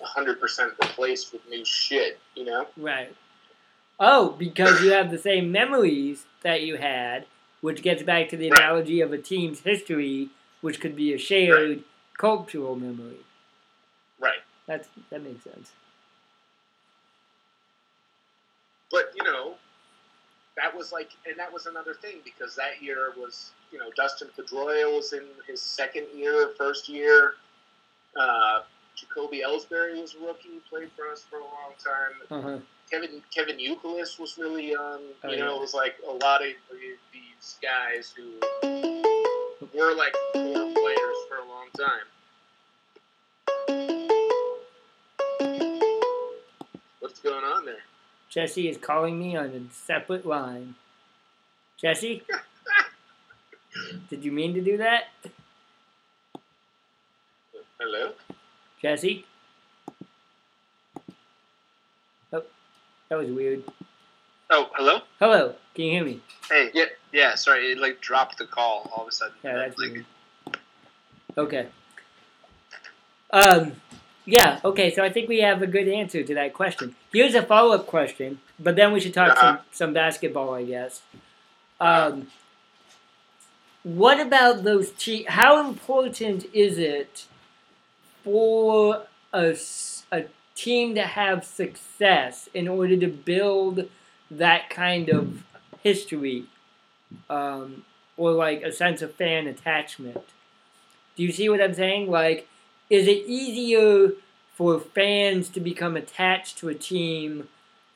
hundred percent replaced with new shit. You know. Right. Oh, because you have the same memories that you had, which gets back to the Right. analogy of a team's history, which could be a shared cultural memory. Right. That's that makes sense. But you know, that was like, and that was another thing because that year was, you know, Dustin Pedroia was in his second year, first year. Uh, Jacoby Ellsbury was a rookie, played for us for a long time. Uh huh. Kevin Kevin Youkilis was really young. Oh, you know, yeah. it was like a lot of these guys who were like core players for a long time. What's going on there? Jesse is calling me on a separate line. Jesse, did you mean to do that, Hello. Jesse? Oh, that was weird. Oh, hello. Hello, can you hear me? Hey. Yeah. Yeah. Sorry, it like dropped the call all of a sudden. Yeah, that's like, weird. Okay. Um, Yeah, okay, so I think we have a good answer to that question. Here's a follow up question, but then we should talk some, Uh-huh. some basketball, I guess. Um, what about those te- How important is it for a team to have success in order to build that kind of history um, or like a sense of fan attachment? Do you see what I'm saying? Like, is it easier for fans to become attached to a team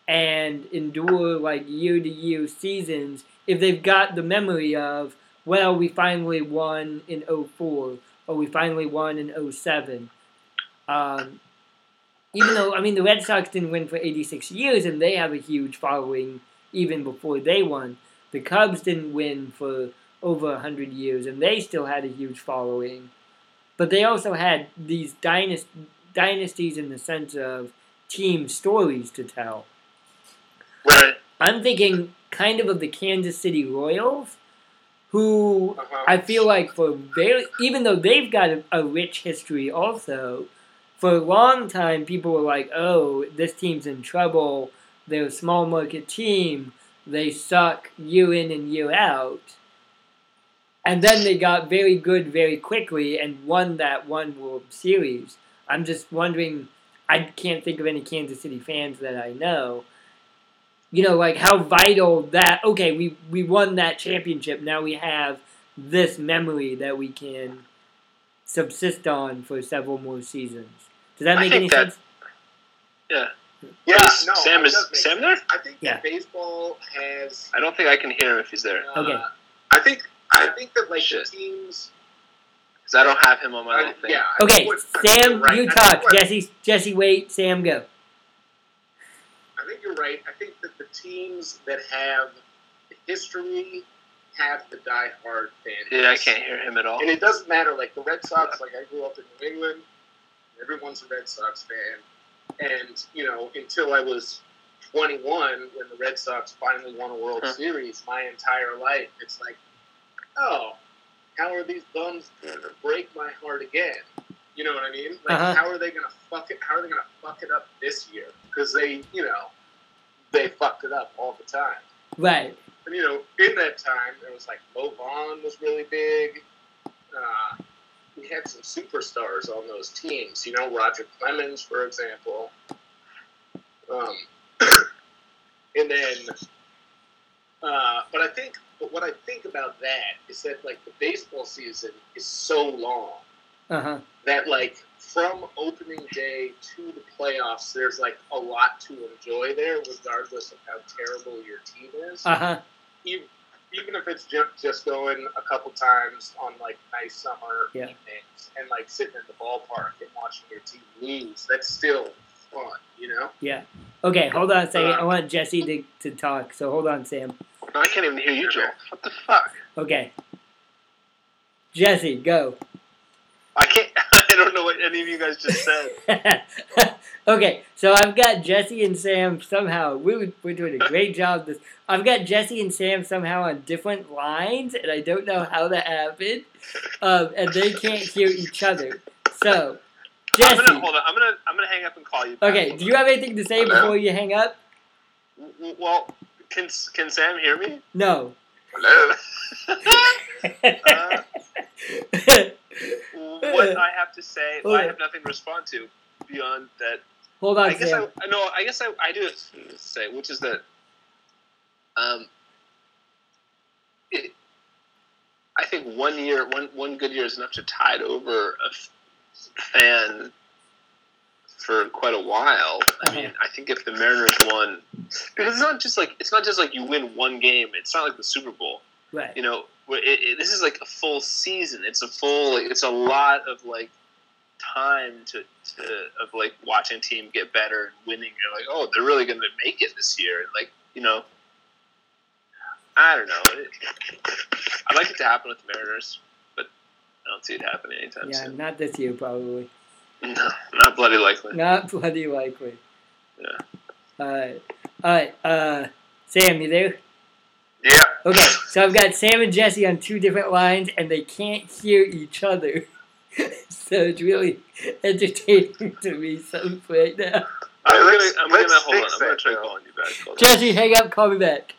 and endure like year to year seasons if they've got the memory of, well, we finally won in 04 or we finally won in 07? Um, even though, I mean, the Red Sox didn't win for 86 years and they have a huge following even before they won. The Cubs didn't win for over 100 years and they still had a huge following. But they also had these dynast- dynasties in the sense of team stories to tell. Right. I'm thinking kind of of the Kansas City Royals, who Uh-huh. I feel like for very, even though they've got a, a rich history also, for a long time people were like, oh, this team's in trouble. They're a small market team. They suck year in and year out. And then they got very good very quickly and won that one World Series. I'm just wondering, I can't think of any Kansas City fans that I know. You know, like how vital that, okay, we, we won that championship. Now we have this memory that we can subsist on for several more seasons. Does that I make think any that- sense? Yeah, Is no, Sam is does Sam sense. there? I think Yeah. that baseball has. I don't think I can hear him if he's there. uh, Okay. I think I think that like Shit. the teams. Because I don't have him on my uh, I, thing. yeah. Okay, what- Sam, you're right. you talk. Jesse, Jesse, wait. Sam, go. I think you're right. I think that the teams that have history have the die-hard fan. Yeah, I can't hear him at all. And it doesn't matter. Like the Red Sox, like I grew up in New England. Everyone's a Red Sox fan, and you know until I was 21 when the Red Sox finally won a World Huh. Series, my entire life it's like, oh, how are these bums going to break my heart again? You know what I mean? Like, Uh-huh. how are they going to fuck it? How are they going to fuck it up this year? Because they, you know, they fucked it up all the time. Right. And you know, in that time, it was like Mo Vaughn was really big. Uh, we had some superstars on those teams. You know, Roger Clemens, for example. Um, and then, uh, but I think, but what I think about that is that like the baseball season is so long Uh huh. that like from opening day to the playoffs, there's like a lot to enjoy there, regardless of how terrible your team is Uh huh. even, even if it's just, just going a couple times on like nice summer Yeah. evenings and like sitting in the ballpark and watching your team lose, that's still fun, you know? Yeah. Okay, hold on a second. I want Jesse to, to talk, so hold on, Sam. I can't even hear you, Joel. What the fuck? Okay. Jesse, go. I can't. I don't know what any of you guys just said. okay, so I've got Jesse and Sam somehow. We're, we're doing a great job. This I've got Jesse and Sam somehow on different lines, and I don't know how that happened. Um, and they can't hear each other. So, I'm gonna hold on. I'm gonna I'm gonna hang up and call you. back. Okay, do you have anything to say Hello? before you hang up? Well, can can Sam hear me? No. Hello? Uh, what I have to say, I have nothing to respond to beyond that. Hold on, I guess I, Sam. I no. I guess I, I do have to say, which is that, um, it, I think one year, one one good year is enough to tide over a fan for quite a while. I uh-huh. mean, I think if the Mariners won, because it's not just like it's not just like you win one game. It's not like the Super Bowl right. you know it, it, this is like a full season it's a full like, it's a lot of like time to, to of like watching a team get better and winning you're like oh they're really gonna make it this year and like you know i don't know it, i'd like it to happen with the mariners i don't see it happening anytime Yeah, soon not this year, probably. no not bloody likely Not bloody likely. Yeah. Alright. Alright, uh, Sam, you there? Yeah. Okay, so I've got Sam and Jesse on two different lines, and they can't hear each other. so it's really entertaining to me so right now. I'm gonna, let's- I'm gonna hold on. I'm gonna try though. calling you back. Hold on. Jesse, hang up, call me back.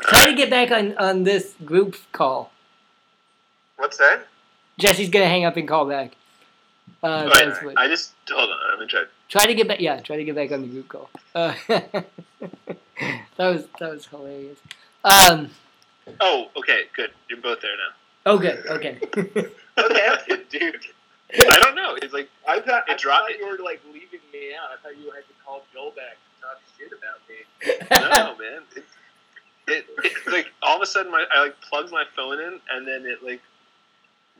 Try to get back on, on this group call. What's that? Jesse's gonna hang up and call back. Uh, All that right, what- I just hold on. I'm gonna try. try to get back. Yeah, try to get back on the group call. Uh, that was that was hilarious. Um. Oh, okay, good. You're both there now. Okay. Okay. What happened, dude? I don't know. It's like I thought, It I dropped- thought you were like leaving me out. I thought you had to call Joel back to talk shit about me. no, man. It, it, it like all of a sudden my I like plugged my phone in and then it like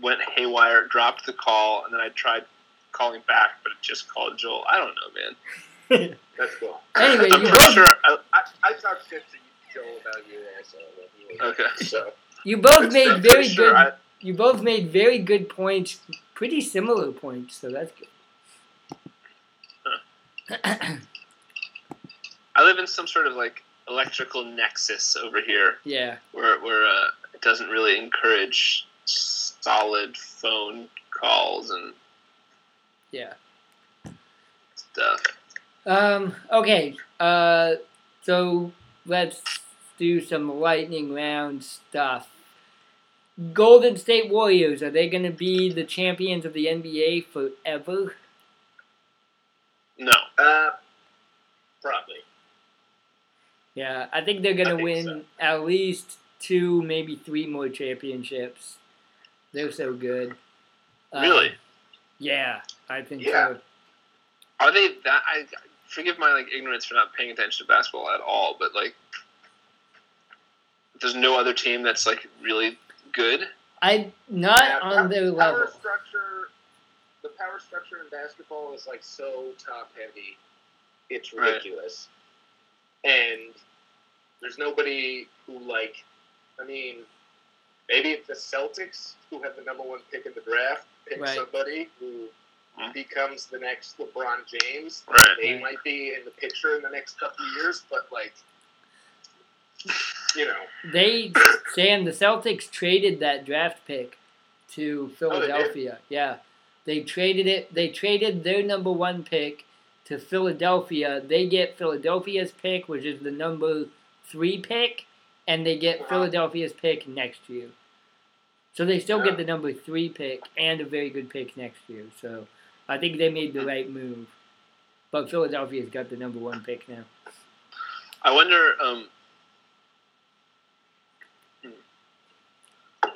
went haywire, dropped the call, and then I tried calling back, but it just called Joel. I don't know, man. That's cool. Anyway, I'm you pretty both sure. I, I, I talked shit to Joel about your asshole. when you were- Okay. So you both I'm made pretty very sure good. I- You both made very good points. Pretty similar points, so that's good. I live in some sort of like electrical nexus over here yeah. where where uh, it doesn't really encourage solid phone calls and Yeah. stuff. Um. Okay. Uh. So let's do some lightning round stuff. Golden State Warriors are they going to be the champions of the NBA forever? No. uh, probably. Yeah, I think they're going to win so. at least two, maybe three more championships. They're so good. Uh, Really? Yeah, I think Yeah. so. Are they that? I forgive my like ignorance for not paying attention to basketball at all, but like, there's no other team that's like really good. I not Yeah, on pow- their power structure. The power structure in basketball is like so top heavy, it's Right. ridiculous. And there's nobody who like. I mean, maybe if the Celtics, who have the number one pick in the draft, pick Right. somebody who Hmm. becomes the next LeBron James, Right. they Right. might be in the picture in the next couple of years. But like, you know, They Sam the Celtics traded that draft pick to Oh, did? Philadelphia. yeah, they traded it. They traded their number one pick to Philadelphia. They get Philadelphia's pick, which is the number three pick, and they get. Philadelphia's pick next year. So they still get the number three pick and a very good pick next year. So I think they made the right move. But Philadelphia's got the number one pick now. I wonder. Um, hmm.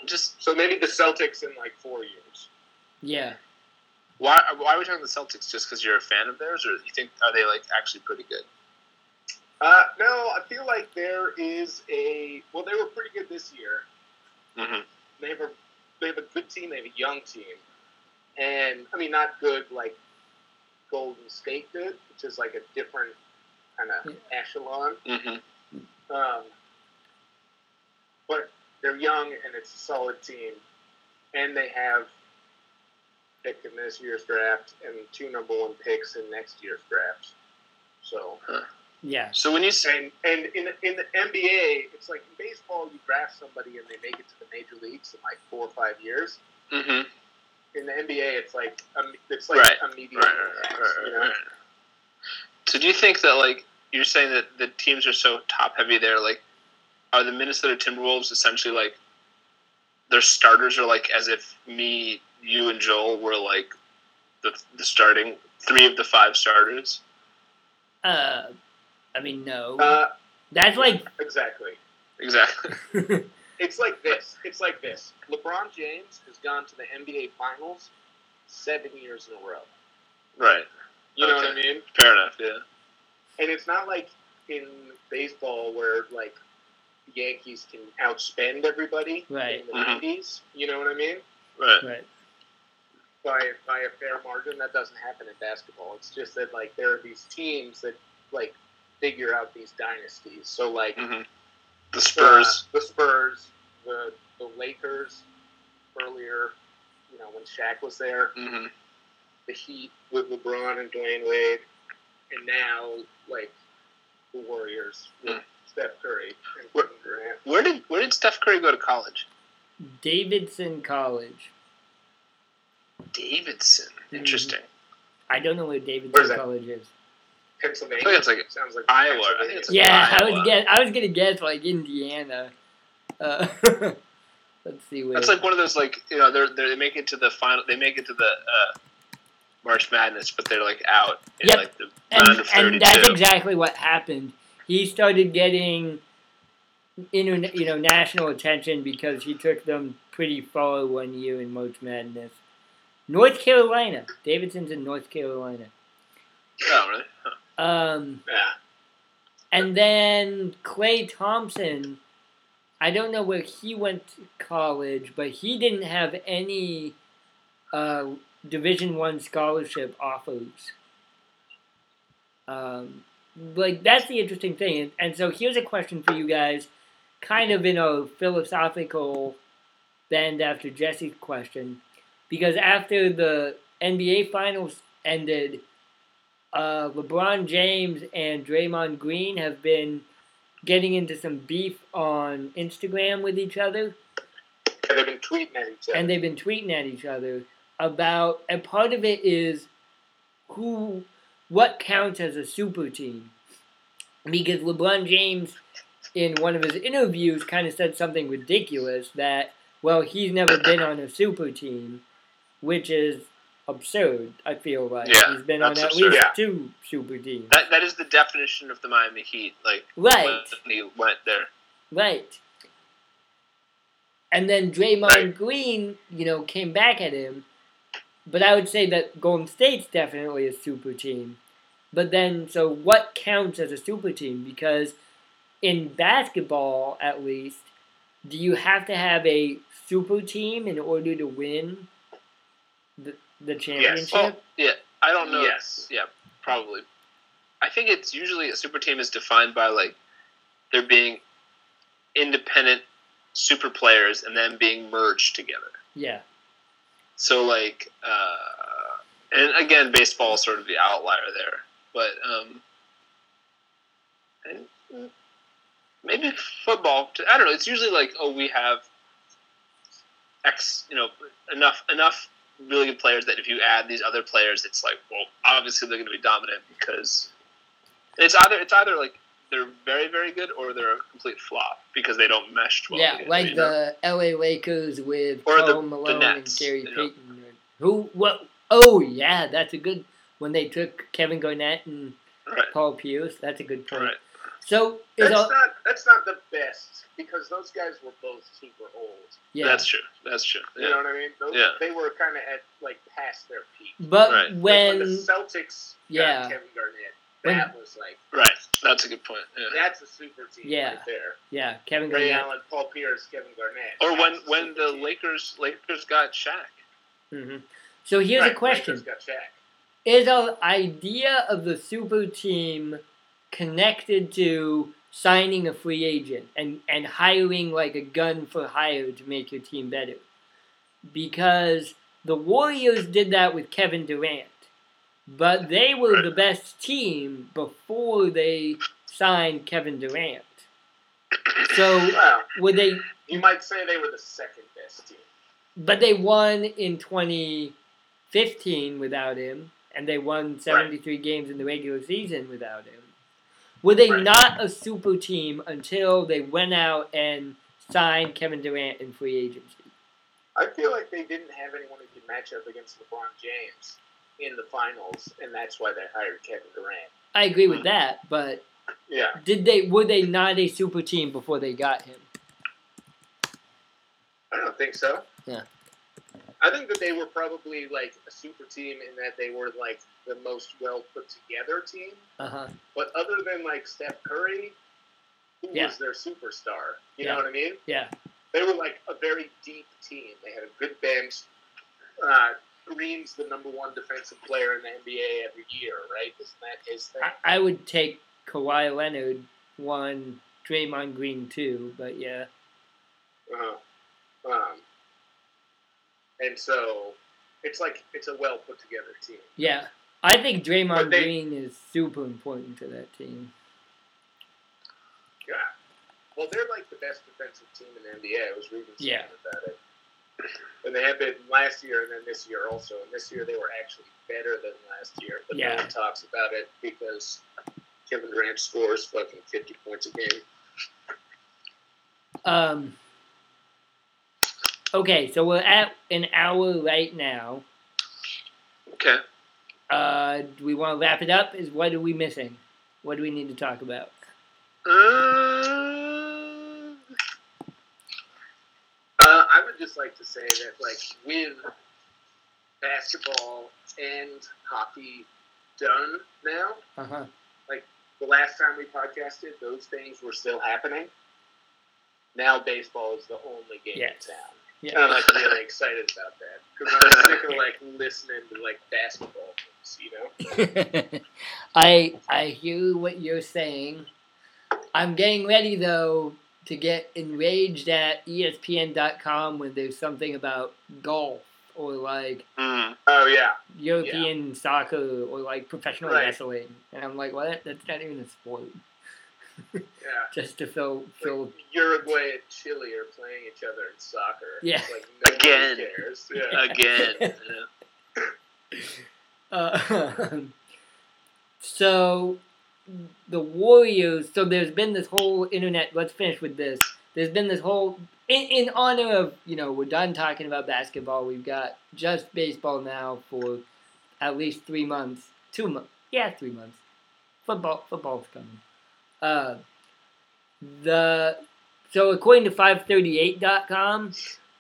just so maybe the Celtics in like four years. Yeah. why? Why are we talking the Celtics? Just because you're a fan of theirs, or you think are they like actually pretty good? Uh, no, I feel like there is a well. They were pretty good this year. Mm-hmm. They have a they have a good team. They have a young team, and I mean not good like Golden State good, which is like a different kind of echelon. Mm-hmm. Um, but they're young and it's a solid team, and they have picked in this year's draft and two number one picks in next year's draft. So Yeah. So when you say and and in the, in the NBA, it's like in baseball, you draft somebody and they make it to the major leagues in like four or five years. mm-hmm. In the NBA, it's like um, it's like Right. immediate. Right, right, right, you right, know? right. So do you think that like you're saying that the teams are so top heavy there, like are the Minnesota Timberwolves essentially like their starters are like as if me, you, and Joel were like the the starting three of the five starters? Uh, I mean, no. Uh, That's like. exactly. Exactly. It's like this. It's like this. LeBron James has gone to the NBA Finals seven years in a row. Right. You know what I mean? Fair enough. Yeah. And it's not like in baseball where like the Yankees can outspend everybody Right. in the Mhm. 90s. You know what I mean? Right. right. by by a fair margin. That doesn't happen in basketball. It's just that like there are these teams that like figure out these dynasties. So like hmm The Spurs. uh, the Spurs, the the Lakers earlier, you know when Shaq was there, hmm the Heat with LeBron and Dwyane Wade, and now like the Warriors with Hmm. Steph Curry and Where- Kevin Where did Where did Steph Curry go to college? Davidson College. Davidson. Mhm. Interesting. I don't know where Davidson Where's? College is. Pennsylvania. I think it's like Sounds like Iowa. I think Pennsylvania. it's- Yeah, I was Iowa. guess I was gonna guess like Indiana. Uh, let's see where. That's like one of those like you know they're, they're they make it to the final they make it to the uh, March Madness but they're like out in Yep. like the and, round of thirty and that's exactly what happened. He started getting internet, you know, national attention because he took them pretty far one year in March Madness. North Carolina, Davidson's in North Carolina. Oh really? Huh. Um, Yeah. and then Klay Thompson, I don't know where he went to college, but he didn't have any uh, Division One scholarship offers. Um, like that's the interesting thing, and, and so here's a question for you guys, kind of in a philosophical bend after Jesse's question, because after the NBA Finals ended, uh, LeBron James and Draymond Green have been getting into some beef on Instagram with each other, Yeah, they've been tweeting at each other. and they've been tweeting at each other about. And part of it is who, what counts as a super team, because LeBron James, in one of his interviews, kind of said something ridiculous that well he's never been on a super team, which is absurd. I feel like Yeah, he's been on at absurd. least Yeah. two super teams. That that is the definition of the Miami Heat. Like Right. he went there. Right. And then Draymond Right. Green, you know, came back at him. But I would say that Golden State's definitely a super team. But then, so what counts as a super team? Because in basketball, at least, do you have to have a super team in order to win the, the championship? Well, yeah, I don't know. Yes. Yeah, probably. I think it's usually a super team is defined by like there being independent super players and then being merged together. Yeah. So like, uh, and again, baseball is sort of the outlier there, but um, and mm, maybe football. I don't know. It's usually like, oh, we have X, you know, enough enough really good players that if you add these other players, it's like, well, obviously they're going to be dominant because it's either it's either like they're very very good or they're a complete flop because they don't mesh well. yeah, together, like you know? the LA Lakers with Or the- Karl the Malone Nets, and Gary you know. Payton. Who? What? Oh, yeah, that's a good. When they took Kevin Garnett and right, Paul Pierce, that's a good point. right. So That's all not that's not the best because those guys were both super old. yeah. That's true. That's true. You know what I mean? Those, Yeah. They were kind of at like past their peak. but Right. Like, when the Celtics yeah. got Kevin Garnett, When- that was like Right. That's a good point. Yeah. that's a super team Yeah. right there. yeah, Kevin Ray Garnett. Allen, Paul Pierce, Kevin Garnett. Or when That's a when the team. Lakers Lakers got Shaq. hmm So here's Right, a question: Lakers got Shaq. Is our idea of the super team connected to signing a free agent and, and hiring like a gun for hire to make your team better? Because the Warriors did that with Kevin Durant, but they were Right. the best team before they signed Kevin Durant. So Well, were they? you might say they were the second best team. But they won in 2015 without him, and they won 73 games in the regular season without him. Were they Right. not a super team until they went out and signed Kevin Durant in free agency? I feel like they didn't have anyone who could match up against LeBron James in the finals, and that's why they hired Kevin Durant. I agree with mm-hmm. that, but Yeah, did they were they not a super team before they got him? I don't think so. Yeah. I think that they were probably like a super team in that they were like the most well put together team. Uh huh. But other than like Steph Curry, who Yeah. was their superstar? You Yeah. know what I mean? Yeah. They were like a very deep team. They had a good bench. Uh, Green's the number one defensive player in the NBA every year, right? Isn't that his thing? I, I would take Kawhi Leonard one, Draymond Green two, but yeah. Uh-huh. Um, and so it's like it's a well put together team. Yeah, I think Draymond they- Green is super important to that team. Yeah. Well, they're like the best defensive team in the NBA. I was reading something Yeah. about it. And they have been last year and then this year also. And this year they were actually better than last year. But Yeah. no one talks about it because Kevin Durant scores fucking 50 points a game. Um. Okay, so we're at an hour right now. Okay. Uh, do we want to wrap it up? Is what are we missing? What do we need to talk about? Uh, Uh, I would just like to say that, like, with basketball and hockey done now, Uh huh. Like the last time we podcasted, those things were still happening. Now baseball is the only game Yes. in town. Yeah. I'm like really excited about that because I'm sick of like listening to like basketball things, you know. I I hear what you're saying. I'm getting ready though to get enraged at ESPN.com when there's something about golf or like hmm. Oh yeah, European soccer or like professional Right. wrestling, and I'm like, what? That's not even a sport. Yeah. Just to fill fill. Like, Uruguay and Chile are playing each other in soccer. Yeah. Like nobody Again. cares. Yeah. Again. yeah. Uh, so the Warriors. So there's been this whole internet. Let's finish with this. There's been this whole in, in honor of you know we're done talking about basketball. We've got just baseball now for at least three months. Two months. Yeah, three months. Football. Football's coming. Uh, the so according to 538.com,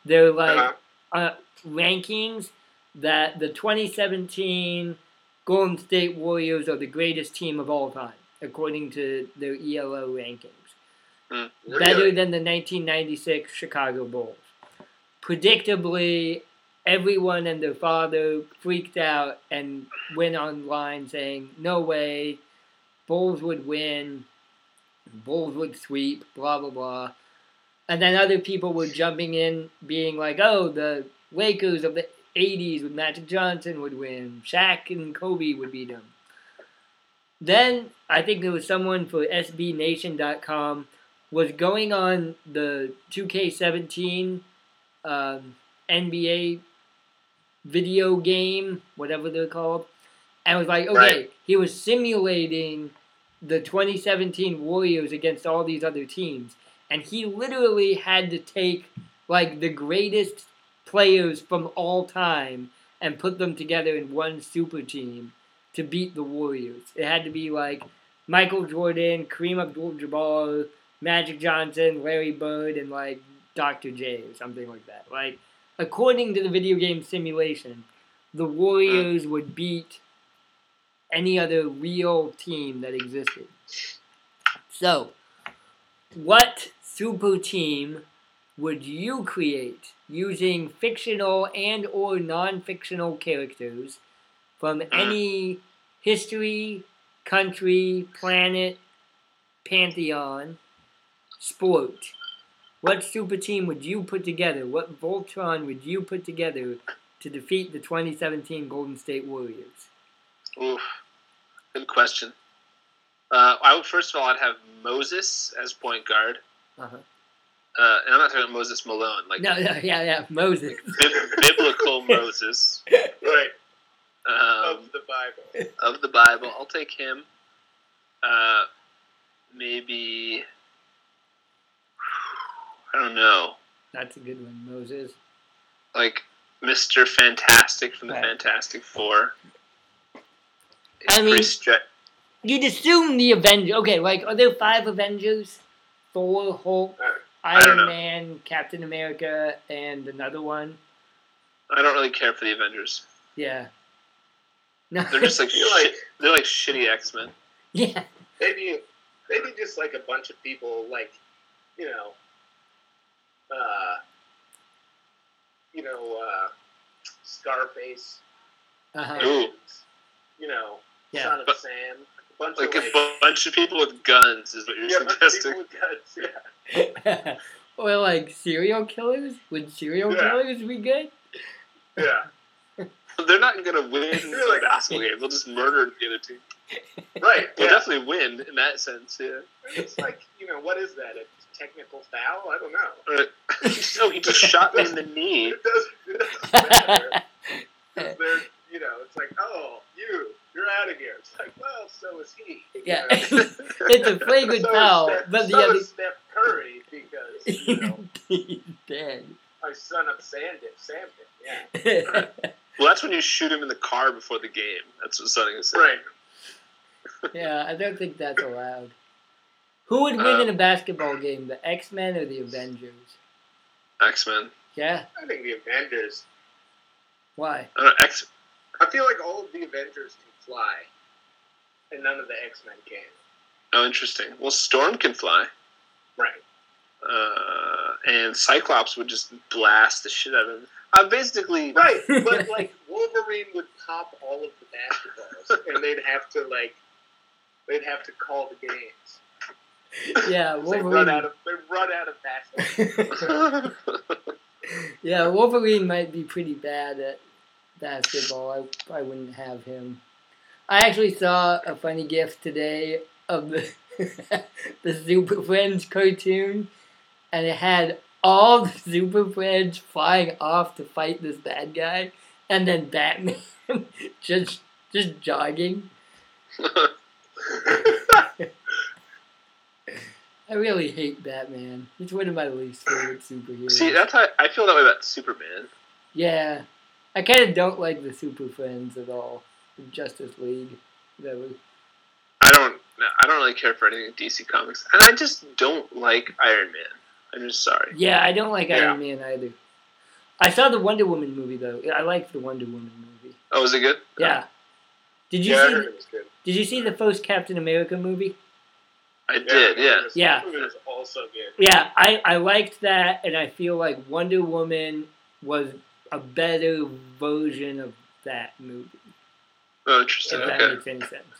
they're like Uh-huh. uh, rankings that the 2017 Golden State Warriors are the greatest team of all time, according to their ELO rankings. Better Really? than the 1996 Chicago Bulls. Predictably, everyone and their father freaked out and went online saying, no way, Bulls would win, Bulls would sweep, blah, blah, blah. And then other people were jumping in, being like, oh, the Lakers of the 80s with Magic Johnson would win, Shaq and Kobe would beat them. Then I think there was someone for SBNation.com was going on the 2K17 um, NBA video game, whatever they're called, and was like, okay, Right. he was simulating the 2017 Warriors against all these other teams, and he literally had to take like the greatest players from all time and put them together in one super team to beat the Warriors. It had to be like Michael Jordan, Kareem Abdul-Jabbar, Magic Johnson, Larry Bird, and like Dr. J or something like that. Like, according to the video game simulation, the Warriors uh. would beat any other real team that existed. So, what super team would you create using fictional and or non-fictional characters from any history, country, planet, pantheon, sport? What super team would you put together? What Voltron would you put together to defeat the 2017 Golden State Warriors? Oof. Good question. Uh, I would first of all, I'd have Moses as point guard, Uh-huh. uh, and I'm not talking about Moses Malone, like No, no, yeah, yeah, Moses. bib- biblical Moses Right. um, of the Bible. of the Bible. I'll take him. Uh, maybe I don't know, That's a good one, Moses. like Mister Fantastic from the Right. Fantastic Four. I mean- stre- You'd assume the Avengers. Okay, like, are there five Avengers? Thor, Hulk, Uh, Iron. Man, Captain America, and another one. I don't really care for the Avengers. Yeah. No. They're just like, feel like they're like shitty X Men. yeah. maybe maybe just like a bunch of people like you know uh you know uh Scarface Uh-huh. And, you know Yeah. Son of But- Sam a bunch Like of a like bunch of people with guns is what you're yeah, a bunch of suggesting. people with guns yeah or like serial killers? Would serial Yeah. killers be good? yeah They're not gonna win You're the like- basketball game. They'll just murder the other team. right They'll yeah definitely win in that sense. Yeah. it's like you know what is that a technical foul. I don't know. Uh, no, he just shot me in the knee. It doesn't, it doesn't matter. 'Cause they're, you know, it's like, oh, you, you're out of here. It's like, well, so is he. Yeah. know? it's a flagrant So is foul, Steph- but the so other is Steph Curry because you know he's dead. my son of Sandin, Samden. Yeah. Well, that's when you shoot him in the car before the game. That's what Sonny was saying. Right. yeah, I don't think that's allowed. Who would win in a um, basketball game, the X Men or the Avengers? X Men. Yeah, I think the Avengers. why? I don't know, X. I feel like all of the Avengers can fly, and none of the X Men can. Oh, interesting. Well, Storm can fly, Right. uh, and Cyclops would just blast the shit out of him. I'm basically Right. But like Wolverine would pop all of the basketballs, and they'd have to like, they'd have to call the games. Yeah, They run Wolverine. out of they run out of basketballs. yeah, Wolverine might be pretty bad at basketball. I, I wouldn't have him. I actually saw a funny gif today of the the Super Friends cartoon, and it had all the Super Friends flying off to fight this bad guy, and then Batman just just jogging. I really hate Batman. He's one of my least favorite superheroes. See, that's how I feel that way about Superman. Yeah, I kind of don't like the Super Friends at all. The Justice League, whatever. I don't. I don't really care for anything DC Comics, and I just don't like Iron Man. I'm just sorry. Yeah, I don't like Yeah. Iron Man either. I saw the Wonder Woman movie though. I liked the Wonder Woman movie. Oh, was it good? Yeah. Did you yeah, I see? heard it was good. Did you see the first Captain America movie? I Yeah, did. I Yeah. it was- Yeah. Movie was also good. Yeah, I I liked that, and I feel like Wonder Woman was a better version of that movie. Oh, If interesting. that Okay. makes any sense.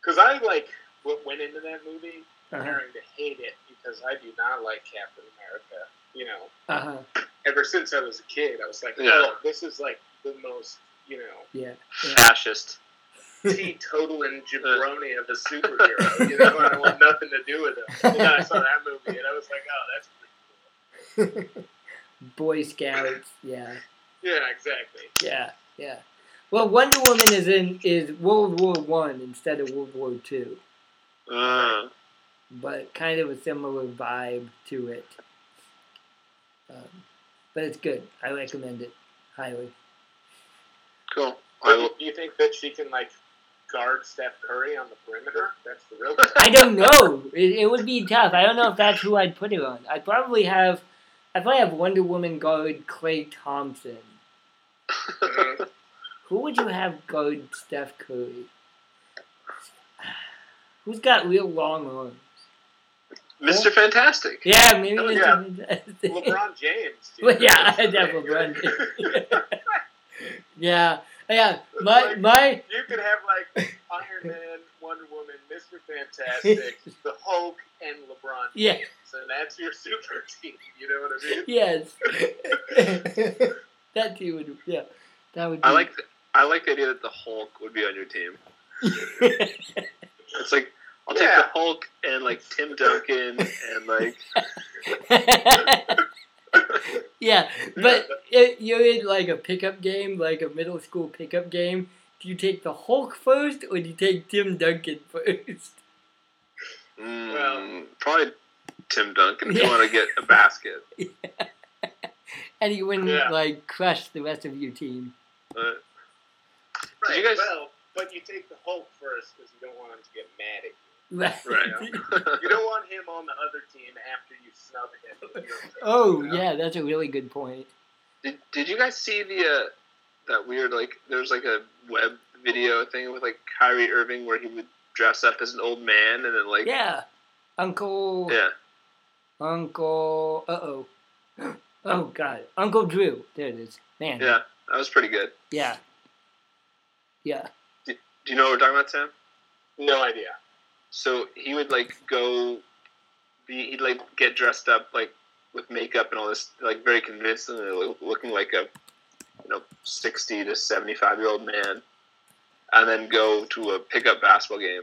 Because I like w- went into that movie Uh huh. preparing to hate it because I do not like Captain America. You know, Uh huh. ever since I was a kid, I was like, Yeah. oh, this is like the most, you know, Yeah. yeah. Fascist. teetotaling jabroni of a superhero. You know, and I want nothing to do with him. And then I saw that movie, and I was like, oh, that's pretty cool. Boy Scouts. Yeah. Yeah, exactly. Yeah, yeah. Well, Wonder Woman is in is World War One instead of World War Two, Uh, but kind of a similar vibe to it. Um, but it's good. I recommend it highly. cool. Do you think that she can like guard Steph Curry on the perimeter? That's the real. Question. I don't know. It, it would be tough. I don't know if that's who I'd put it on. I'd probably have. I'd probably have Wonder Woman guard Klay Thompson. Who would you have guard Steph Curry? Who's got real long arms? Mr. Fantastic. Yeah, maybe Oh, it's yeah. a- LeBron James. dude. Well, yeah, I'd have LeBron James. yeah, oh, yeah. My my You could have like Iron Man, Wonder Woman, Mister Fantastic, the Hulk, and LeBron. yeah, James, and that's your super team. You know what I mean? yes. that team would yeah. That would. Be, I like. The, I like the idea that the Hulk would be on your team. It's like I'll take the Hulk and like Tim Duncan and like yeah, but it, you're in like a pickup game, like a middle school pickup game. Do you take the Hulk first, or do you take Tim Duncan first? mm, Well- probably Tim Duncan if Yeah. you want to get a basket. And he wouldn't Yeah. like crush the rest of your team. But Right. you guys- Well, but you take the Hulk first because you don't want him to get mad at you. Right. right. You don't want him on the other team after you snub him. oh You know? yeah, that's a really good point. Did, did you guys see the uh, that weird like there's like a web video thing with like Kyrie Irving where he would dress up as an old man and then like Yeah, Uncle. yeah Uncle. Uh oh. Oh God, Uncle Drew. There it is. Man. yeah that was pretty good. Yeah. Yeah. Do you know what we're talking about, Sam? No idea. So he would like go be he'd like get dressed up like with makeup and all this like very convincingly looking like a you know sixty to seventy five year old man, and then go to a pickup basketball game,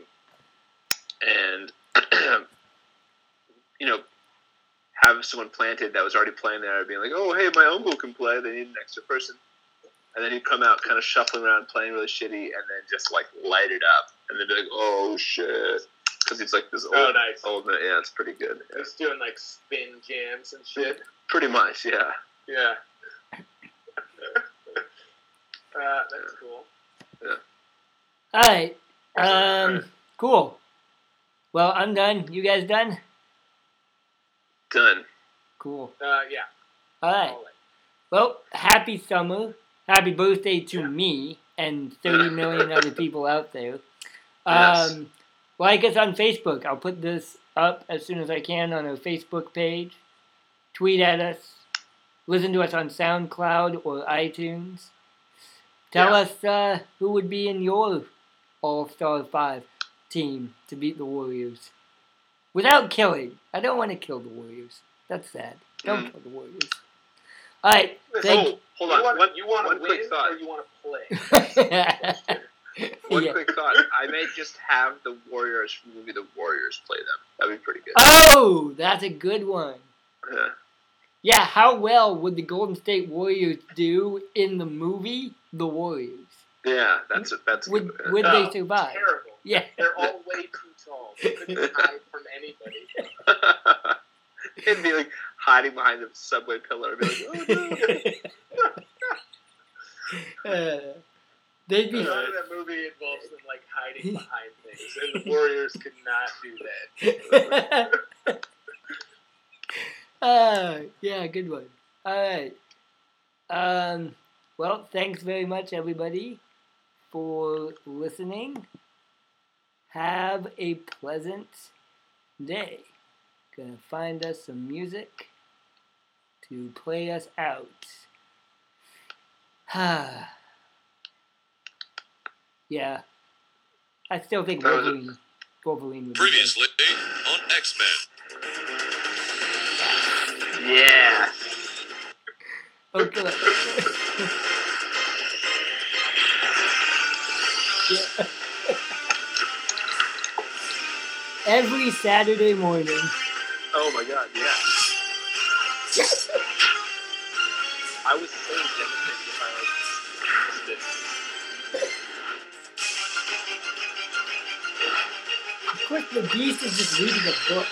and you know have someone planted that was already playing there, being like, "Oh, hey, my uncle can play. They need an extra person." And then he'd come out, kind of shuffling around, playing really shitty, and then just like light it up, and then be like, "Oh shit," because he's like this old, Oh, nice. old man. Yeah, it's pretty good. Yeah. Just doing like spin jams and shit. Pretty much, yeah. Yeah. uh, that's cool. Yeah. All right. Um, cool. Well, I'm done. You guys done? Done. Cool. Uh, yeah. All right. I'll Well, happy summer. Happy birthday to me and 30 million other people out there. Yes. Um, like us on Facebook. I'll put this up as soon as I can on our Facebook page. Tweet at us. Listen to us on SoundCloud or iTunes. Tell Yeah. us uh, who would be in your All Star 5 team to beat the Warriors. Without killing. I don't want to kill the Warriors. That's sad. Don't Mhm. kill the Warriors. All right. Thank Oh, hold you on. want, One, you want one to quick win thought. or you want to play? one Yeah. quick thought. I may just have the Warriors from the movie The Warriors play them. That'd be pretty good. Oh, that's a good one. Yeah. Yeah, how well would the Golden State Warriors do in the movie The Warriors? Yeah, that's a, that's a Would good. would No, they survive? Terrible. Yeah. They're all way too tall. They couldn't hide from anybody. It'd be like hiding behind the subway pillar. and Be like, oh, no. Uh, they'd be. None of that movie involves them like hiding behind things, and the Warriors could not do that. uh, yeah, good one. All right. Um, well, thanks very much, everybody, for listening. Have a pleasant day. Gonna find us some music to play us out. yeah. I still think That was it. Wolverine. Wolverine would be. Previously on X Men. yeah. Oh, good. Yeah. Every Saturday morning. Oh my god, yeah. I was so devastated if I like missed it. Course, the Beast is just reading a book.